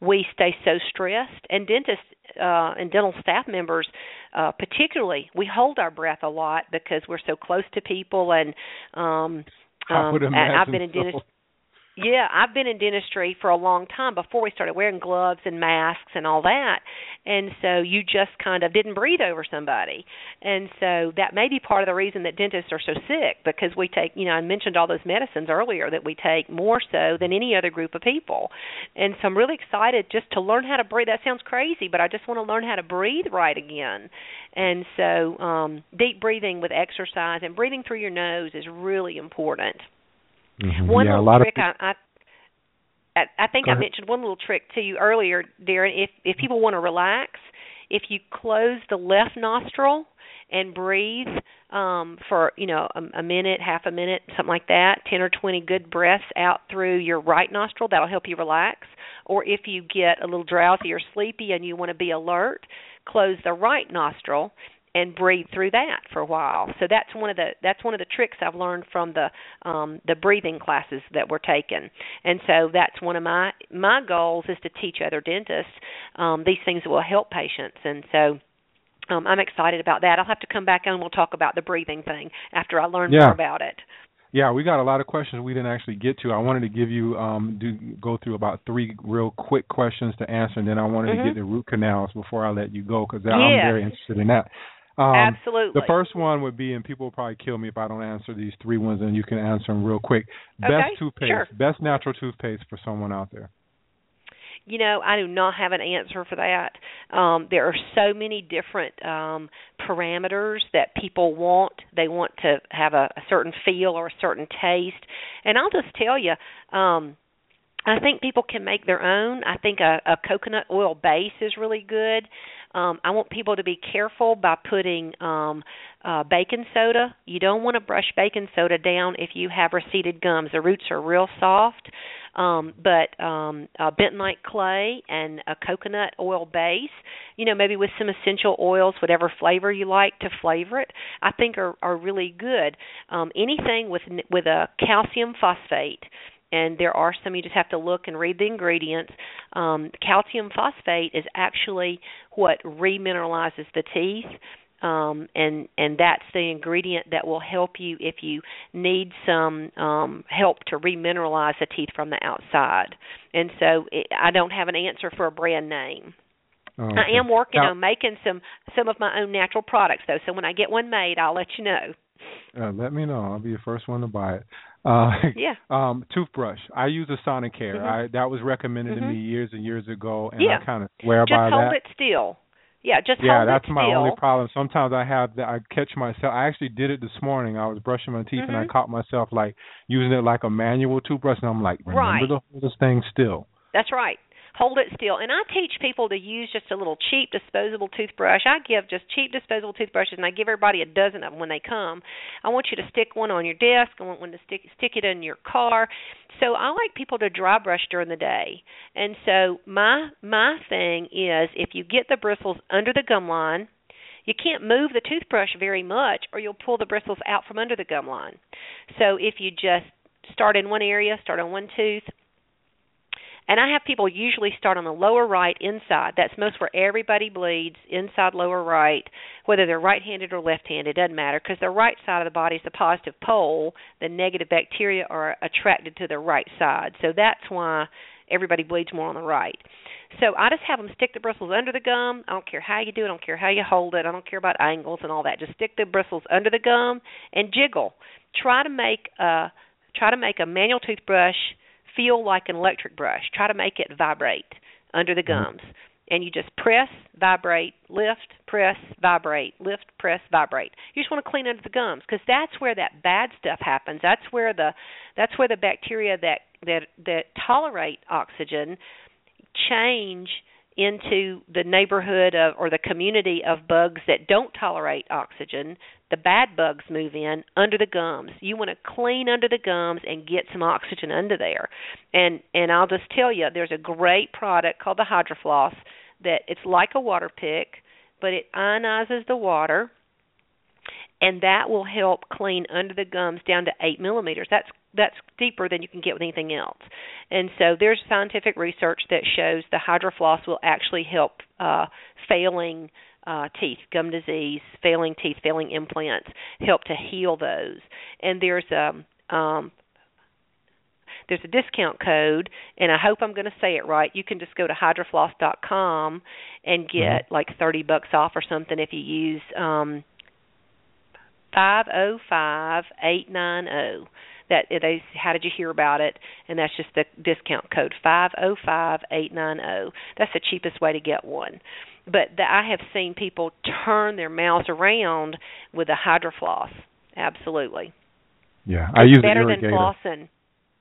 we stay so stressed and dentists uh, and dental staff members uh, particularly we hold our breath a lot because we're so close to people and um I would um, imagine I've been in so. Yeah, I've been in dentistry for a long time before we started wearing gloves and masks and all that. And so you just kind of didn't breathe over somebody. And so that may be part of the reason that dentists are so sick because we take, you know, I mentioned all those medicines earlier that we take more so than any other group of people. And so I'm really excited just to learn how to breathe. That sounds crazy, but I just want to learn how to breathe right again. And so um deep breathing with exercise and breathing through your nose is really important. Mhm. One yeah, a little lot trick of I, I I think I mentioned one little trick to you earlier, Darren. If if people want to relax, if you close the left nostril and breathe um for you know a, a minute, half a minute, something like that, ten or twenty good breaths out through your right nostril, that'll help you relax. Or if you get a little drowsy or sleepy and you want to be alert, close the right nostril and breathe through that for a while. So that's one of the that's one of the tricks I've learned from the um the breathing classes that we're taking. And so that's one of my my goals is to teach other dentists um these things that will help patients. And so um I'm excited about that. I'll have to come back and we'll talk about the breathing thing after I learn Yeah. more about it. Yeah, we got a lot of questions we didn't actually get to. I wanted to give you um do go through about three real quick questions to answer, and then I wanted to Mhm. get the root canals before I let you go because Yes. I'm very interested in that. Um, Absolutely. The first one would be, and people will probably kill me if I don't answer these three ones, and you can answer them real quick. Okay, Best toothpaste, sure. best natural toothpaste for someone out there. you know i do not have an answer for that um there are so many different um parameters that people want they want to have a, a certain feel or a certain taste and i'll just tell you um I think people can make their own. I think a, a coconut oil base is really good. Um, I want people to be careful by putting um, uh, baking soda. You don't want to brush baking soda down if you have receded gums. The roots are real soft. Um, but um, uh, bentonite clay and a coconut oil base, you know, maybe with some essential oils, whatever flavor you like to flavor it, I think are are really good. Um, anything with with a calcium phosphate and there are some you just have to look and read the ingredients. Um, calcium phosphate is actually what remineralizes the teeth. Um, and and that's the ingredient that will help you if you need some um, help to remineralize the teeth from the outside. And so it, I don't have an answer for a brand name. Okay. I am working Now- on making some some of my own natural products though. So when I get one made, I'll let you know. Uh, let me know. I'll be the first one to buy it. Uh, Yeah. [LAUGHS] um, toothbrush. I use a Sonicare. Mhm. I that was recommended to Mhm. me years and years ago, and Yeah. I kind of swear Just by hold that. it still. Yeah, just yeah, hold that's my still. only problem. Sometimes I have that. I catch myself. I actually did it this morning. I was brushing my teeth and I Mhm. caught myself like using it like a manual toothbrush, and I'm like, remember Right. to hold this thing still. That's right. Hold it still. And I teach people to use just a little cheap disposable toothbrush. I give just cheap disposable toothbrushes and I give everybody a dozen of them when they come. I want you to stick one on your desk. I want one to stick stick it in your car. So I like people to dry brush during the day. And so my my thing is if you get the bristles under the gum line, you can't move the toothbrush very much or you'll pull the bristles out from under the gum line. So if you just start in one area, start on one tooth, and I have people usually start on the lower right inside. That's most where everybody bleeds, inside lower right, whether they're right-handed or left-handed, doesn't matter because the right side of the body is the positive pole. The negative bacteria are attracted to the right side. So that's why everybody bleeds more on the right. So I just have them stick the bristles under the gum. I don't care how you do it. I don't care how you hold it. I don't care about angles and all that. Just stick the bristles under the gum and jiggle. Try to make a try to make a manual toothbrush feel like an electric brush. Try to make it vibrate under the mm-hmm. gums. And you just press, vibrate, lift, press, vibrate, lift, press, vibrate. You just want to clean under the gums because that's where that bad stuff happens. That's where the that's where the bacteria that that that tolerate oxygen change into the neighborhood of or the community of bugs that don't tolerate oxygen, the bad bugs move in under the gums. You want to clean under the gums and get some oxygen under there. And and I'll just tell you, there's a great product called the Hydrofloss that it's like a water pick, but it ionizes the water and that will help clean under the gums down to eight millimeters. That's that's deeper than you can get with anything else. And so there's scientific research that shows the hydrofloss will actually help uh, failing uh, teeth, gum disease, failing teeth, failing implants, help to heal those. And there's a um, there's a discount code, and I hope I'm going to say it right. You can just go to hydrofloss.com and get mm-hmm. like 30 bucks off or something if you use um, five oh five eight nine oh. That they how did you hear about it? And that's just the discount code five oh five eight nine oh. That's the cheapest way to get one. But the, I have seen people turn their mouths around with a hydrofloss. Absolutely. Yeah, I use better than flossing.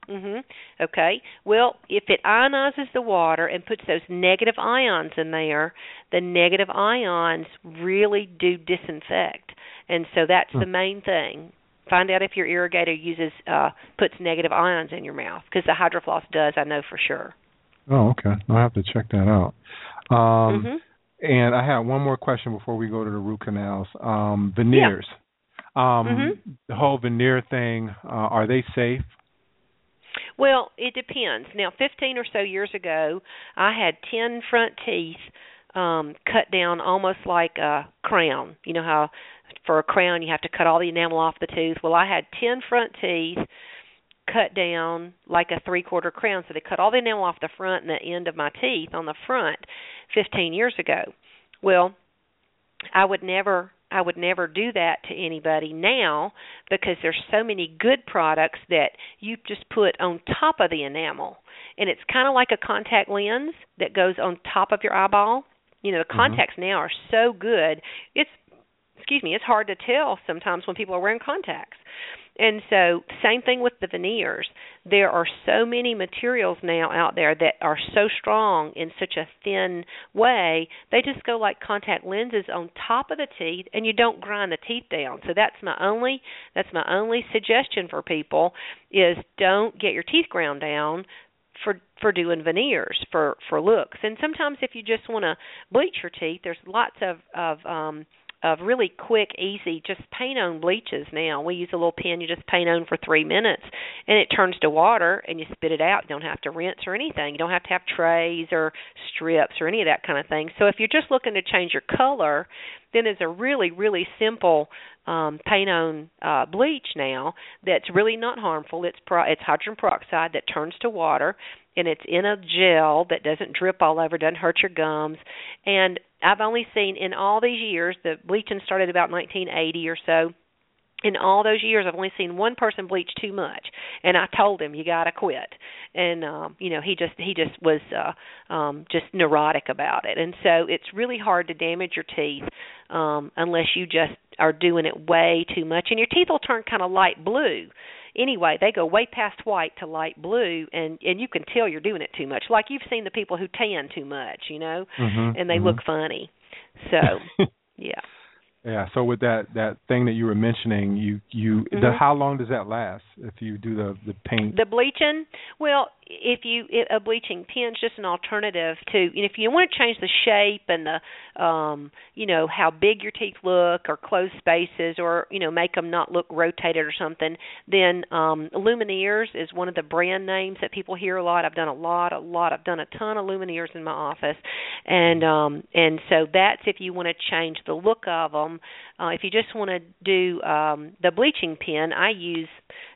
Mhm. Okay. Well, if it ionizes the water and puts those negative ions in there, the negative ions really do disinfect. And so that's hmm. the main thing. Find out if your irrigator uses uh puts negative ions in your mouth because the hydrofloss does, I know for sure. Oh, okay. I'll have to check that out. Um mm-hmm. And I have one more question before we go to the root canals. Um veneers. Yeah. Um mm-hmm. the whole veneer thing, uh, are they safe? Well, it depends. Now, 15 or so years ago, I had 10 front teeth um cut down almost like a crown. You know how for a crown you have to cut all the enamel off the tooth. Well, I had 10 front teeth cut down like a three quarter crown so they cut all the enamel off the front and the end of my teeth on the front 15 years ago. Well, I would never I would never do that to anybody now because there's so many good products that you just put on top of the enamel. And it's kind of like a contact lens that goes on top of your eyeball. You know, the mm-hmm. contacts mm-hmm. now are so good. It's excuse me, it's hard to tell sometimes when people are wearing contacts. And so, same thing with the veneers. There are so many materials now out there that are so strong in such a thin way, they just go like contact lenses on top of the teeth and you don't grind the teeth down. So that's my only that's my only suggestion for people is don't get your teeth ground down for for doing veneers for for looks. And sometimes if you just want to bleach your teeth, there's lots of of um of really quick, easy, just paint on bleaches now. We use a little pen you just paint on for three minutes and it turns to water and you spit it out. You don't have to rinse or anything. You don't have to have trays or strips or any of that kind of thing. So if you're just looking to change your color, then there's a really, really simple um, paint on uh, bleach now that's really not harmful. It's pro- it's hydrogen peroxide that turns to water and it's in a gel that doesn't drip all over, doesn't hurt your gums. And I've only seen in all these years, the bleaching started about 1980 or so. In all those years, I've only seen one person bleach too much, and I told him you got to quit. And um, you know, he just he just was uh, um, just neurotic about it. And so it's really hard to damage your teeth um, unless you just are doing it way too much, and your teeth will turn kind of light blue anyway, they go way past white to light blue, and and you can tell you're doing it too much. Like you've seen the people who tan too much, you know, mm-hmm, and they mm-hmm. look funny. So, [LAUGHS] yeah. Yeah. So with that that thing that you were mentioning, you you mm-hmm. the, how long does that last if you do the the paint? The bleaching, well, if you a bleaching pen is just an alternative to if you want to change the shape and the um you know how big your teeth look or close spaces or you know make them not look rotated or something then um lumineers is one of the brand names that people hear a lot. I've done a lot a lot. I've done a ton of lumineers in my office. And um and so that's if you want to change the look of them uh if you just want to do um the bleaching pen i use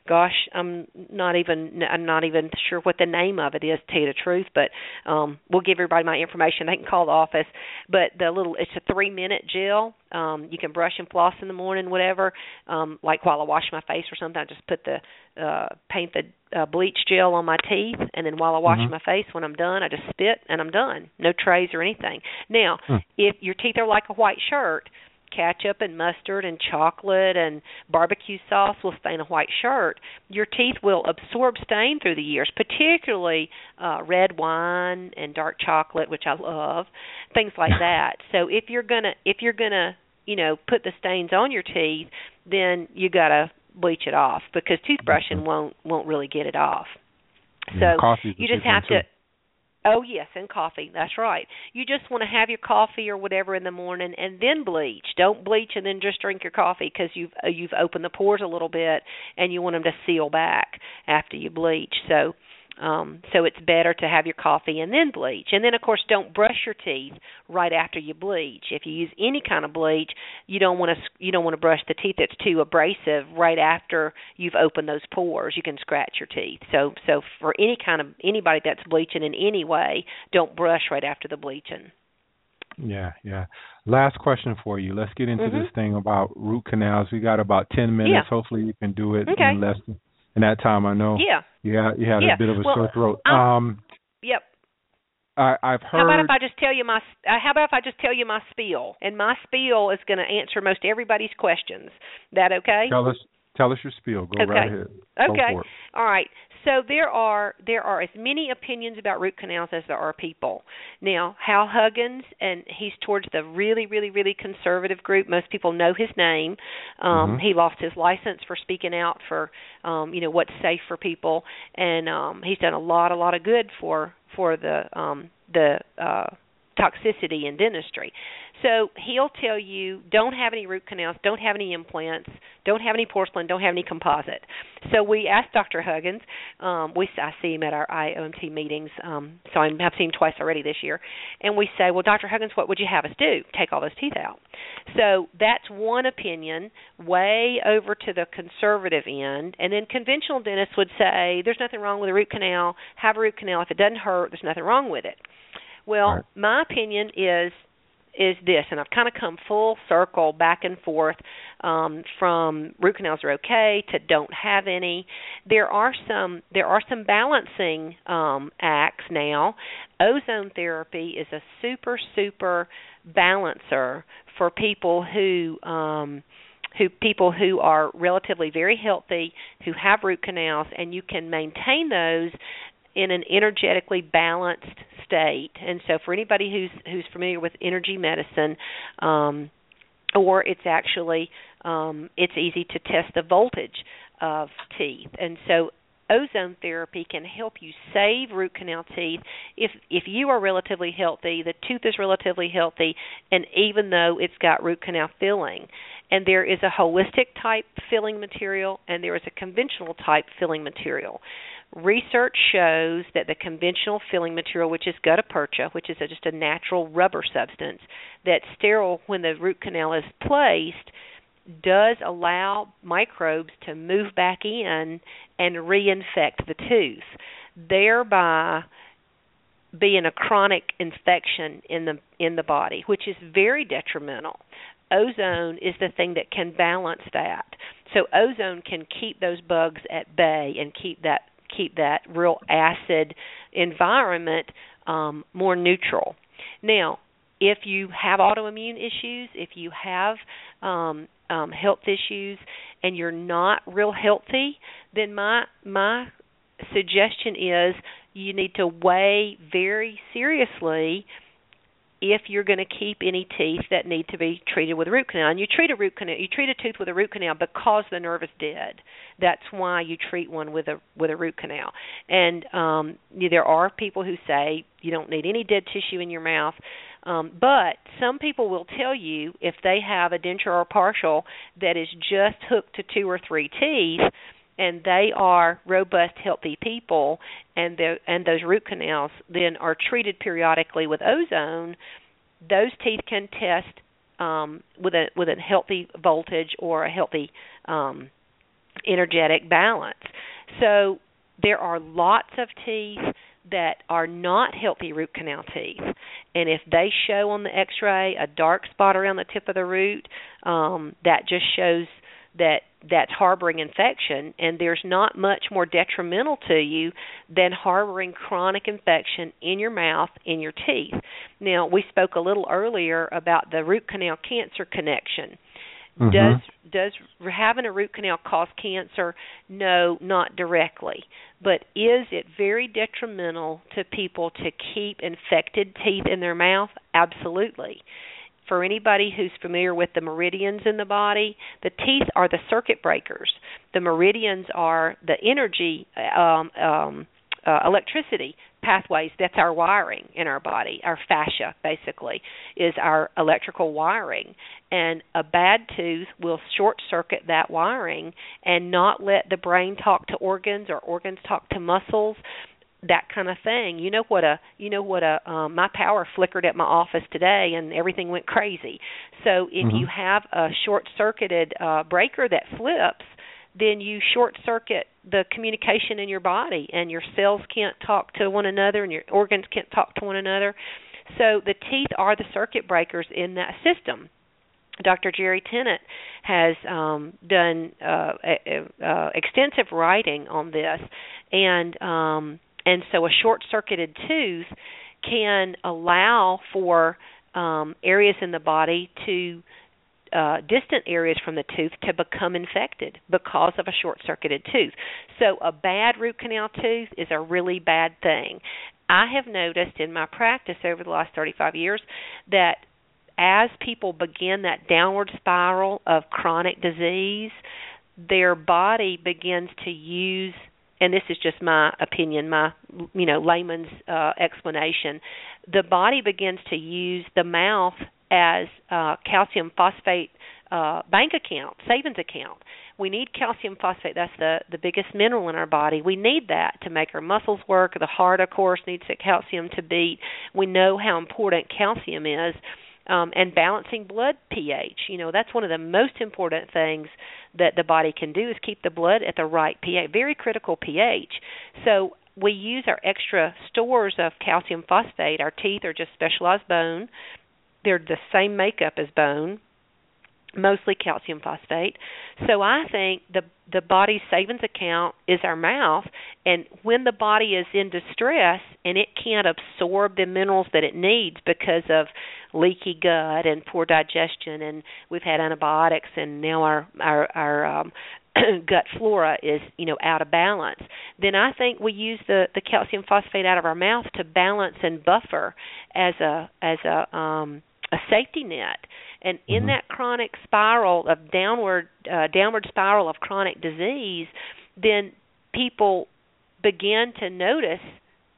gosh, I'm not even I'm not even sure what the name of it is to tell you the truth, but um we'll give everybody my information. They can call the office. But the little it's a three minute gel. Um you can brush and floss in the morning, whatever. Um like while I wash my face or something, I just put the uh paint the uh, bleach gel on my teeth and then while I wash mm-hmm. my face when I'm done, I just spit and I'm done. No trays or anything. Now, hmm. if your teeth are like a white shirt, ketchup and mustard and chocolate and barbecue sauce will stain a white shirt. Your teeth will absorb stain through the years, particularly uh red wine and dark chocolate, which I love, things like [LAUGHS] that. So if you're going to if you're to, you know, put the stains on your teeth, then you got to bleach it off because toothbrushing won't won't really get it off. So you just have to Oh yes, and coffee. That's right. You just want to have your coffee or whatever in the morning and then bleach. Don't bleach and then just drink your coffee because you've uh, you've opened the pores a little bit and you want them to seal back after you bleach. So um, so it's better to have your coffee and then bleach. And then of course don't brush your teeth right after you bleach. If you use any kind of bleach, you don't want to you don't want to brush the teeth that's too abrasive right after you've opened those pores. You can scratch your teeth. So so for any kind of anybody that's bleaching in any way, don't brush right after the bleaching. Yeah, yeah. Last question for you. Let's get into mm-hmm. this thing about root canals. We got about 10 minutes. Yeah. Hopefully you can do it okay. in less than in that time. I know. Yeah. Had you had yeah. a bit of a well, sore throat. Um. Yep. I, I've heard. How about if I just tell you my? Uh, how about if I just tell you my spiel? And my spiel is going to answer most everybody's questions. That okay? Tell us. Tell us your spiel. Go okay. right ahead. Okay. All right. So there are there are as many opinions about root canals as there are people. Now, Hal Huggins, and he's towards the really, really, really conservative group. Most people know his name. Um, mm-hmm. He lost his license for speaking out for, um, you know, what's safe for people, and um, he's done a lot, a lot of good for for the um, the uh, toxicity in dentistry. So he'll tell you don't have any root canals, don't have any implants, don't have any porcelain, don't have any composite. So we asked Dr. Huggins, um, we I see him at our IAOMT meetings, um, so I have seen him twice already this year, and we say, well, Dr. Huggins, what would you have us do? Take all those teeth out. So that's one opinion, way over to the conservative end, and then conventional dentists would say there's nothing wrong with a root canal, have a root canal if it doesn't hurt, there's nothing wrong with it. Well, right. my opinion is is this, and I've kind of come full circle back and forth um, from root canals are okay to don't have any. There are some there are some balancing um, acts now. Ozone therapy is a super super balancer for people who um, who people who are relatively very healthy who have root canals and you can maintain those in an energetically balanced state. And so for anybody who's who's familiar with energy medicine, um, or it's actually um, it's easy to test the voltage of teeth. And so ozone therapy can help you save root canal teeth if if you are relatively healthy, the tooth is relatively healthy, and even though it's got root canal filling. And there is a holistic type filling material and there is a conventional type filling material. Research shows that the conventional filling material, which is gutta percha, which is a, just a natural rubber substance that's sterile when the root canal is placed, does allow microbes to move back in and reinfect the tooth, thereby being a chronic infection in the in the body, which is very detrimental. Ozone is the thing that can balance that. So ozone can keep those bugs at bay and keep that keep that real acid environment um, more neutral. Now, if you have autoimmune issues, if you have um, um, health issues, and you're not real healthy, then my my suggestion is you need to weigh very seriously if you're going to keep any teeth that need to be treated with a root canal. And you treat a root canal, you treat a tooth with a root canal because the nerve is dead. That's why you treat one with a with a root canal. And um there are people who say you don't need any dead tissue in your mouth. Um, but some people will tell you if they have a denture or partial that is just hooked to two or three teeth, and they are robust, healthy people, and and those root canals then are treated periodically with ozone, those teeth can test um, with a with a healthy voltage or a healthy um, energetic balance. So there are lots of teeth that are not healthy root canal teeth, and if they show on the X-ray a dark spot around the tip of the root, um, that just shows that that's harboring infection and there's not much more detrimental to you than harboring chronic infection in your mouth in your teeth. Now we spoke a little earlier about the root canal cancer connection. Mhm. does does having a root canal cause cancer? No not directly. But is it very detrimental to people to keep infected teeth in their mouth? Absolutely for anybody who's familiar with the meridians in the body, the teeth are the circuit breakers. The meridians are the energy, um, um, uh, electricity pathways. That's our wiring in our body. Our fascia, basically, is our electrical wiring. And a bad tooth will short circuit that wiring and not let the brain talk to organs or organs talk to muscles that kind of thing. You know what a you know what a um my power flickered at my office today and everything went crazy. So if Mhm. you have a short circuited uh breaker that flips, then you short circuit the communication in your body and your cells can't talk to one another and your organs can't talk to one another. So the teeth are the circuit breakers in that system. Dr. Jerry Tennant has um, done uh, uh, extensive writing on this, and um, and so a short-circuited tooth can allow for um, areas in the body to uh, distant areas from the tooth to become infected because of a short-circuited tooth. So a bad root canal tooth is a really bad thing. I have noticed in my practice over the last 35 years that as people begin that downward spiral of chronic disease, their body begins to use and this is just my opinion, my you know layman's uh, explanation. The body begins to use the mouth as uh, calcium phosphate uh, bank account, savings account. We need calcium phosphate. That's the the biggest mineral in our body. We need that to make our muscles work. The heart, of course, needs the calcium to beat. We know how important calcium is um, and balancing blood pH. You know, that's one of the most important things that the body can do is keep the blood at the right pH, very critical pH. So we use our extra stores of calcium phosphate. Our teeth are just specialized bone. They're the same makeup as bone, mostly calcium phosphate. So I think the the body's savings account is our mouth and when the body is in distress and it can't absorb the minerals that it needs because of leaky gut and poor digestion and we've had antibiotics and now our our our um [CLEARS THROAT] gut flora is you know out of balance. Then i think we use the the calcium phosphate out of our mouth to balance and buffer as a as a um a safety net. And in Mhm. that chronic spiral of downward uh, downward spiral of chronic disease then people begin to notice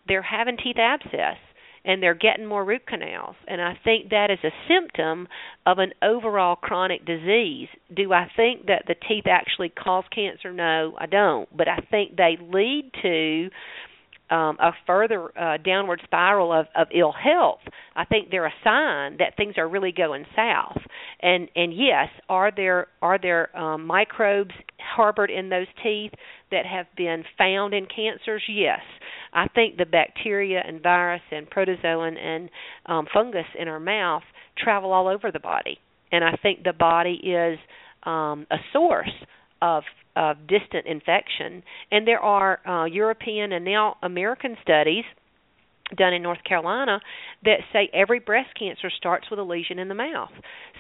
they're having teeth abscess and they're getting more root canals. And i think that is a symptom of an overall chronic disease. Do i think that the teeth actually cause cancer? No i don't. But i think they lead to um, a further uh, downward spiral of, of ill health. I think they're a sign that things are really going south. And and yes, are there are there um, microbes harbored in those teeth that have been found in cancers? Yes. I think the bacteria and virus and protozoan and um, fungus in our mouth travel all over the body, and I think the body is um, a source of of distant infection. And there are uh, European and now American studies done in North Carolina that say every breast cancer starts with a lesion in the mouth.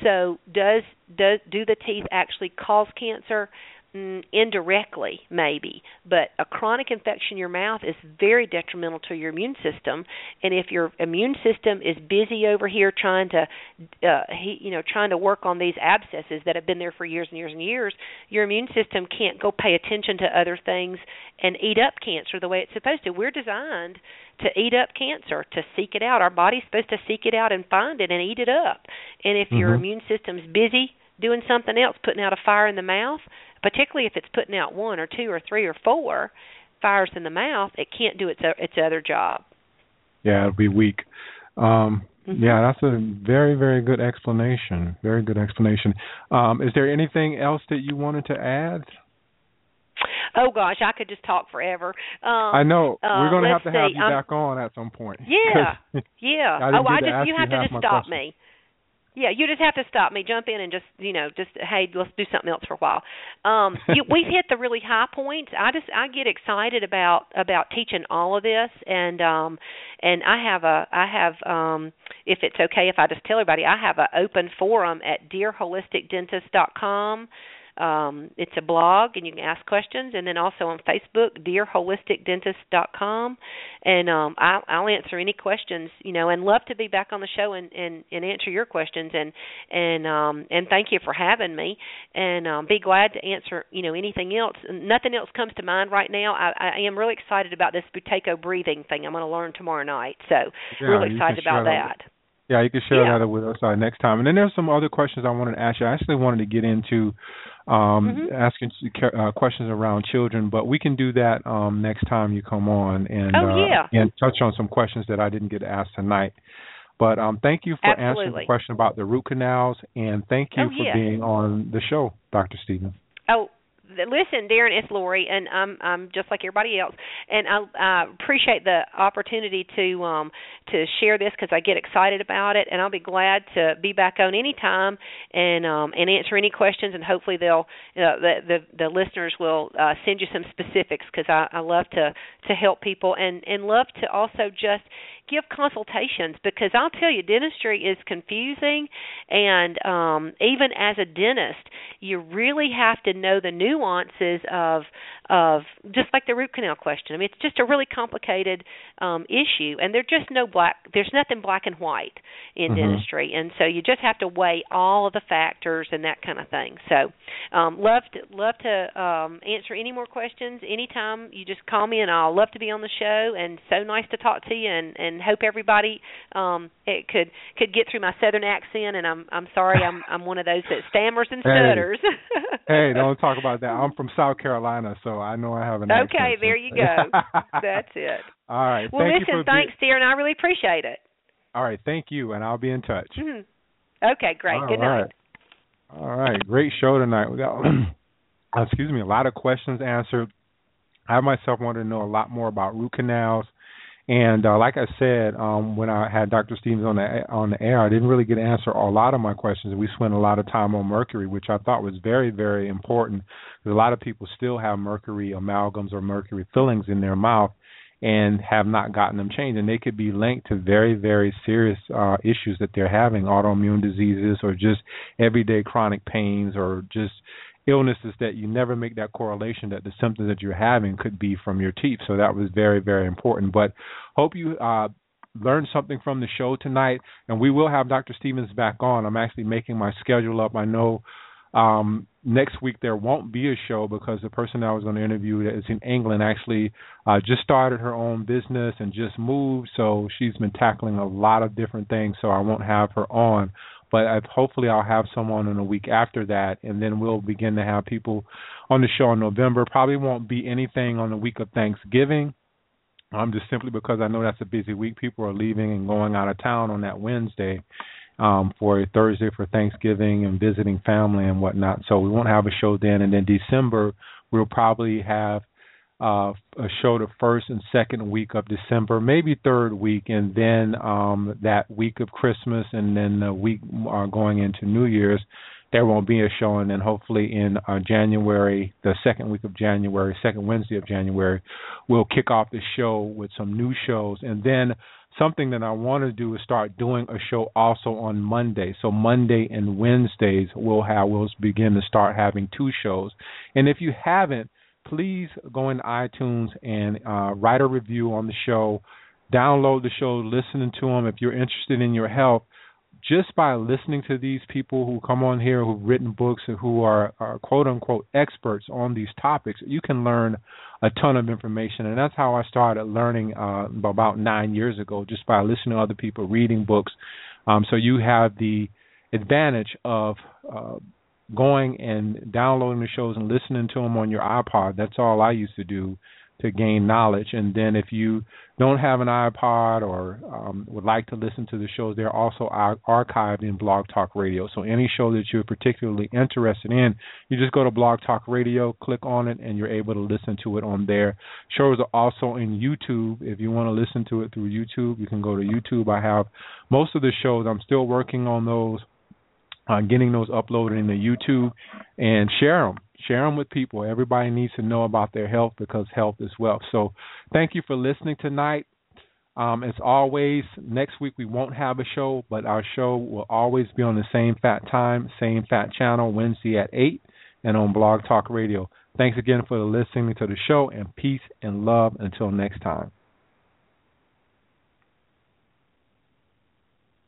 So does does do the teeth actually cause cancer? Mm, indirectly, maybe, but a chronic infection in your mouth is very detrimental to your immune system. And if your immune system is busy over here trying to, uh, he, you know, trying to work on these abscesses that have been there for years and years and years, your immune system can't go pay attention to other things and eat up cancer the way it's supposed to. We're designed to eat up cancer, to seek it out. Our body's supposed to seek it out and find it and eat it up. And if your Mhm. immune system's busy doing something else, putting out a fire in the mouth, particularly if it's putting out one or two or three or four fires in the mouth, it can't do its its other job. Yeah, it'll be weak. Um, Mhm. Yeah, that's a very, very good explanation. Very good explanation. Um, is there anything else that you wanted to add? Oh gosh, I could just talk forever. Um, I know uh, we're going to have to have see, you I'm- back on at some point. Yeah, [LAUGHS] yeah. I oh, I just you you have to just stop questions. me. Yeah, you just have to stop me, jump in, and just you know, just hey, let's do something else for a while. Um, you, [LAUGHS] we've hit the really high points. I just I get excited about about teaching all of this, and um, and I have a I have um, if it's okay if I just tell everybody I have an open forum at dearholisticdentist.com um, it's a blog, and you can ask questions, and then also on Facebook, dearholisticdentist.com, and um, I'll, I'll answer any questions, you know, and love to be back on the show and, and, and answer your questions, and and um, and thank you for having me, and um, be glad to answer, you know, anything else. Nothing else comes to mind right now. I, I am really excited about this Buteyko breathing thing. I'm going to learn tomorrow night, so Yeah, really excited about that. Yeah, you can share Yeah. that with us uh, next time. And then there's some other questions I wanted to ask you. I actually wanted to get into um, Mhm. asking uh, questions around children, but we can do that um, next time you come on and Oh, uh, yeah. and touch on some questions that I didn't get asked tonight. But um, thank you for answering the question about the root canals, and thank you Oh, for yeah. being on the show, Dr. Stevens. Oh, listen, Darren, it's Lorie, and I'm I'm just like everybody else, and I appreciate the opportunity to um to share this because I get excited about it, and I'll be glad to be back on anytime and um and answer any questions, and hopefully they'll uh, the the the listeners will uh, send you some specifics because I, I love to to help people and and love to also just give consultations because I'll tell you dentistry is confusing and um even as a dentist you really have to know the nuances of of just like the root canal question. I mean it's just a really complicated um issue and there's just no black there's nothing black and white in Mhm. dentistry and so you just have to weigh all of the factors and that kind of thing. So um love to love to um answer any more questions anytime you just call me and I'll love to be on the show and so nice to talk to you and and hope everybody um it could could get through my southern accent and I'm I'm sorry I'm I'm one of those that stammers and [LAUGHS] Hey. stutters. hey, don't [LAUGHS] talk about that. I'm from South Carolina, so I know I have an. Okay, there you go. [LAUGHS] That's it. All right. Well, thank listen, thanks, dear, and I really appreciate it. All right, thank you, and I'll be in touch. Mhm. Okay, great. All Good night. All right, great show tonight. We got, [CLEARS THROAT] excuse me, a lot of questions answered. I myself wanted to know a lot more about root canals, and uh, like I said, um, when I had Dr. Stevens on the on the air, I didn't really get to answer a lot of my questions. We spent a lot of time on mercury, which I thought was very, very important. Because a lot of people still have mercury amalgams or mercury fillings in their mouth and have not gotten them changed, and they could be linked to very, very serious uh, issues that they're having, autoimmune diseases or just everyday chronic pains or just illnesses that you never make that correlation that the symptoms that you're having could be from your teeth. So that was very, very important. But hope you uh, learned something from the show tonight, and we will have Dr. Stevens back on. I'm actually making my schedule up. I know um, next week there won't be a show because the person I was going to interview that is in England actually uh, just started her own business and just moved, so she's been tackling a lot of different things. So I won't have her on, but I've, hopefully I'll have someone in a week after that, and then we'll begin to have people on the show in November. Probably won't be anything on the week of Thanksgiving. Um, just simply because I know that's a busy week. People are leaving and going out of town on that Wednesday um, for a Thursday for Thanksgiving and visiting family and whatnot. So we won't have a show then. And then December, we'll probably have uh, a show the first and second week of December, maybe third week, and then um, that week of Christmas, and then the week uh, going into New Year's. There won't be a show, and then hopefully in uh, January, the second week of January, second Wednesday of January, we'll kick off the show with some new shows, and then something that I want to do is start doing a show also on Monday. So Monday and Wednesdays we'll have we'll begin to start having two shows. And if you haven't, please go into iTunes and uh, write a review on the show. Download the show, listening to them. If you're interested in your health, just by listening to these people who come on here who've written books and who are, are quote unquote experts on these topics, you can learn a ton of information. And that's how I started learning uh, about nine years ago, just by listening to other people, reading books. Um, so you have the advantage of uh, going and downloading the shows and listening to them on your iPod. That's all I used to do to gain knowledge. And then if you don't have an iPod or um, would like to listen to the shows, they're also ar- archived in Blog Talk Radio. So any show that you're particularly interested in, you just go to Blog Talk Radio, click on it, and you're able to listen to it on there. Shows are also in YouTube. If you want to listen to it through YouTube, you can go to YouTube. I have most of the shows. I'm still working on those uh, getting those uploaded into YouTube and share them. Share them with people. Everybody needs to know about their health because health is wealth. So, thank you for listening tonight. Um, as always, next week we won't have a show, but our show will always be on the same fat time, same fat channel, Wednesday at 8, and on Blog Talk Radio. Thanks again for listening to the show, and peace and love until next time.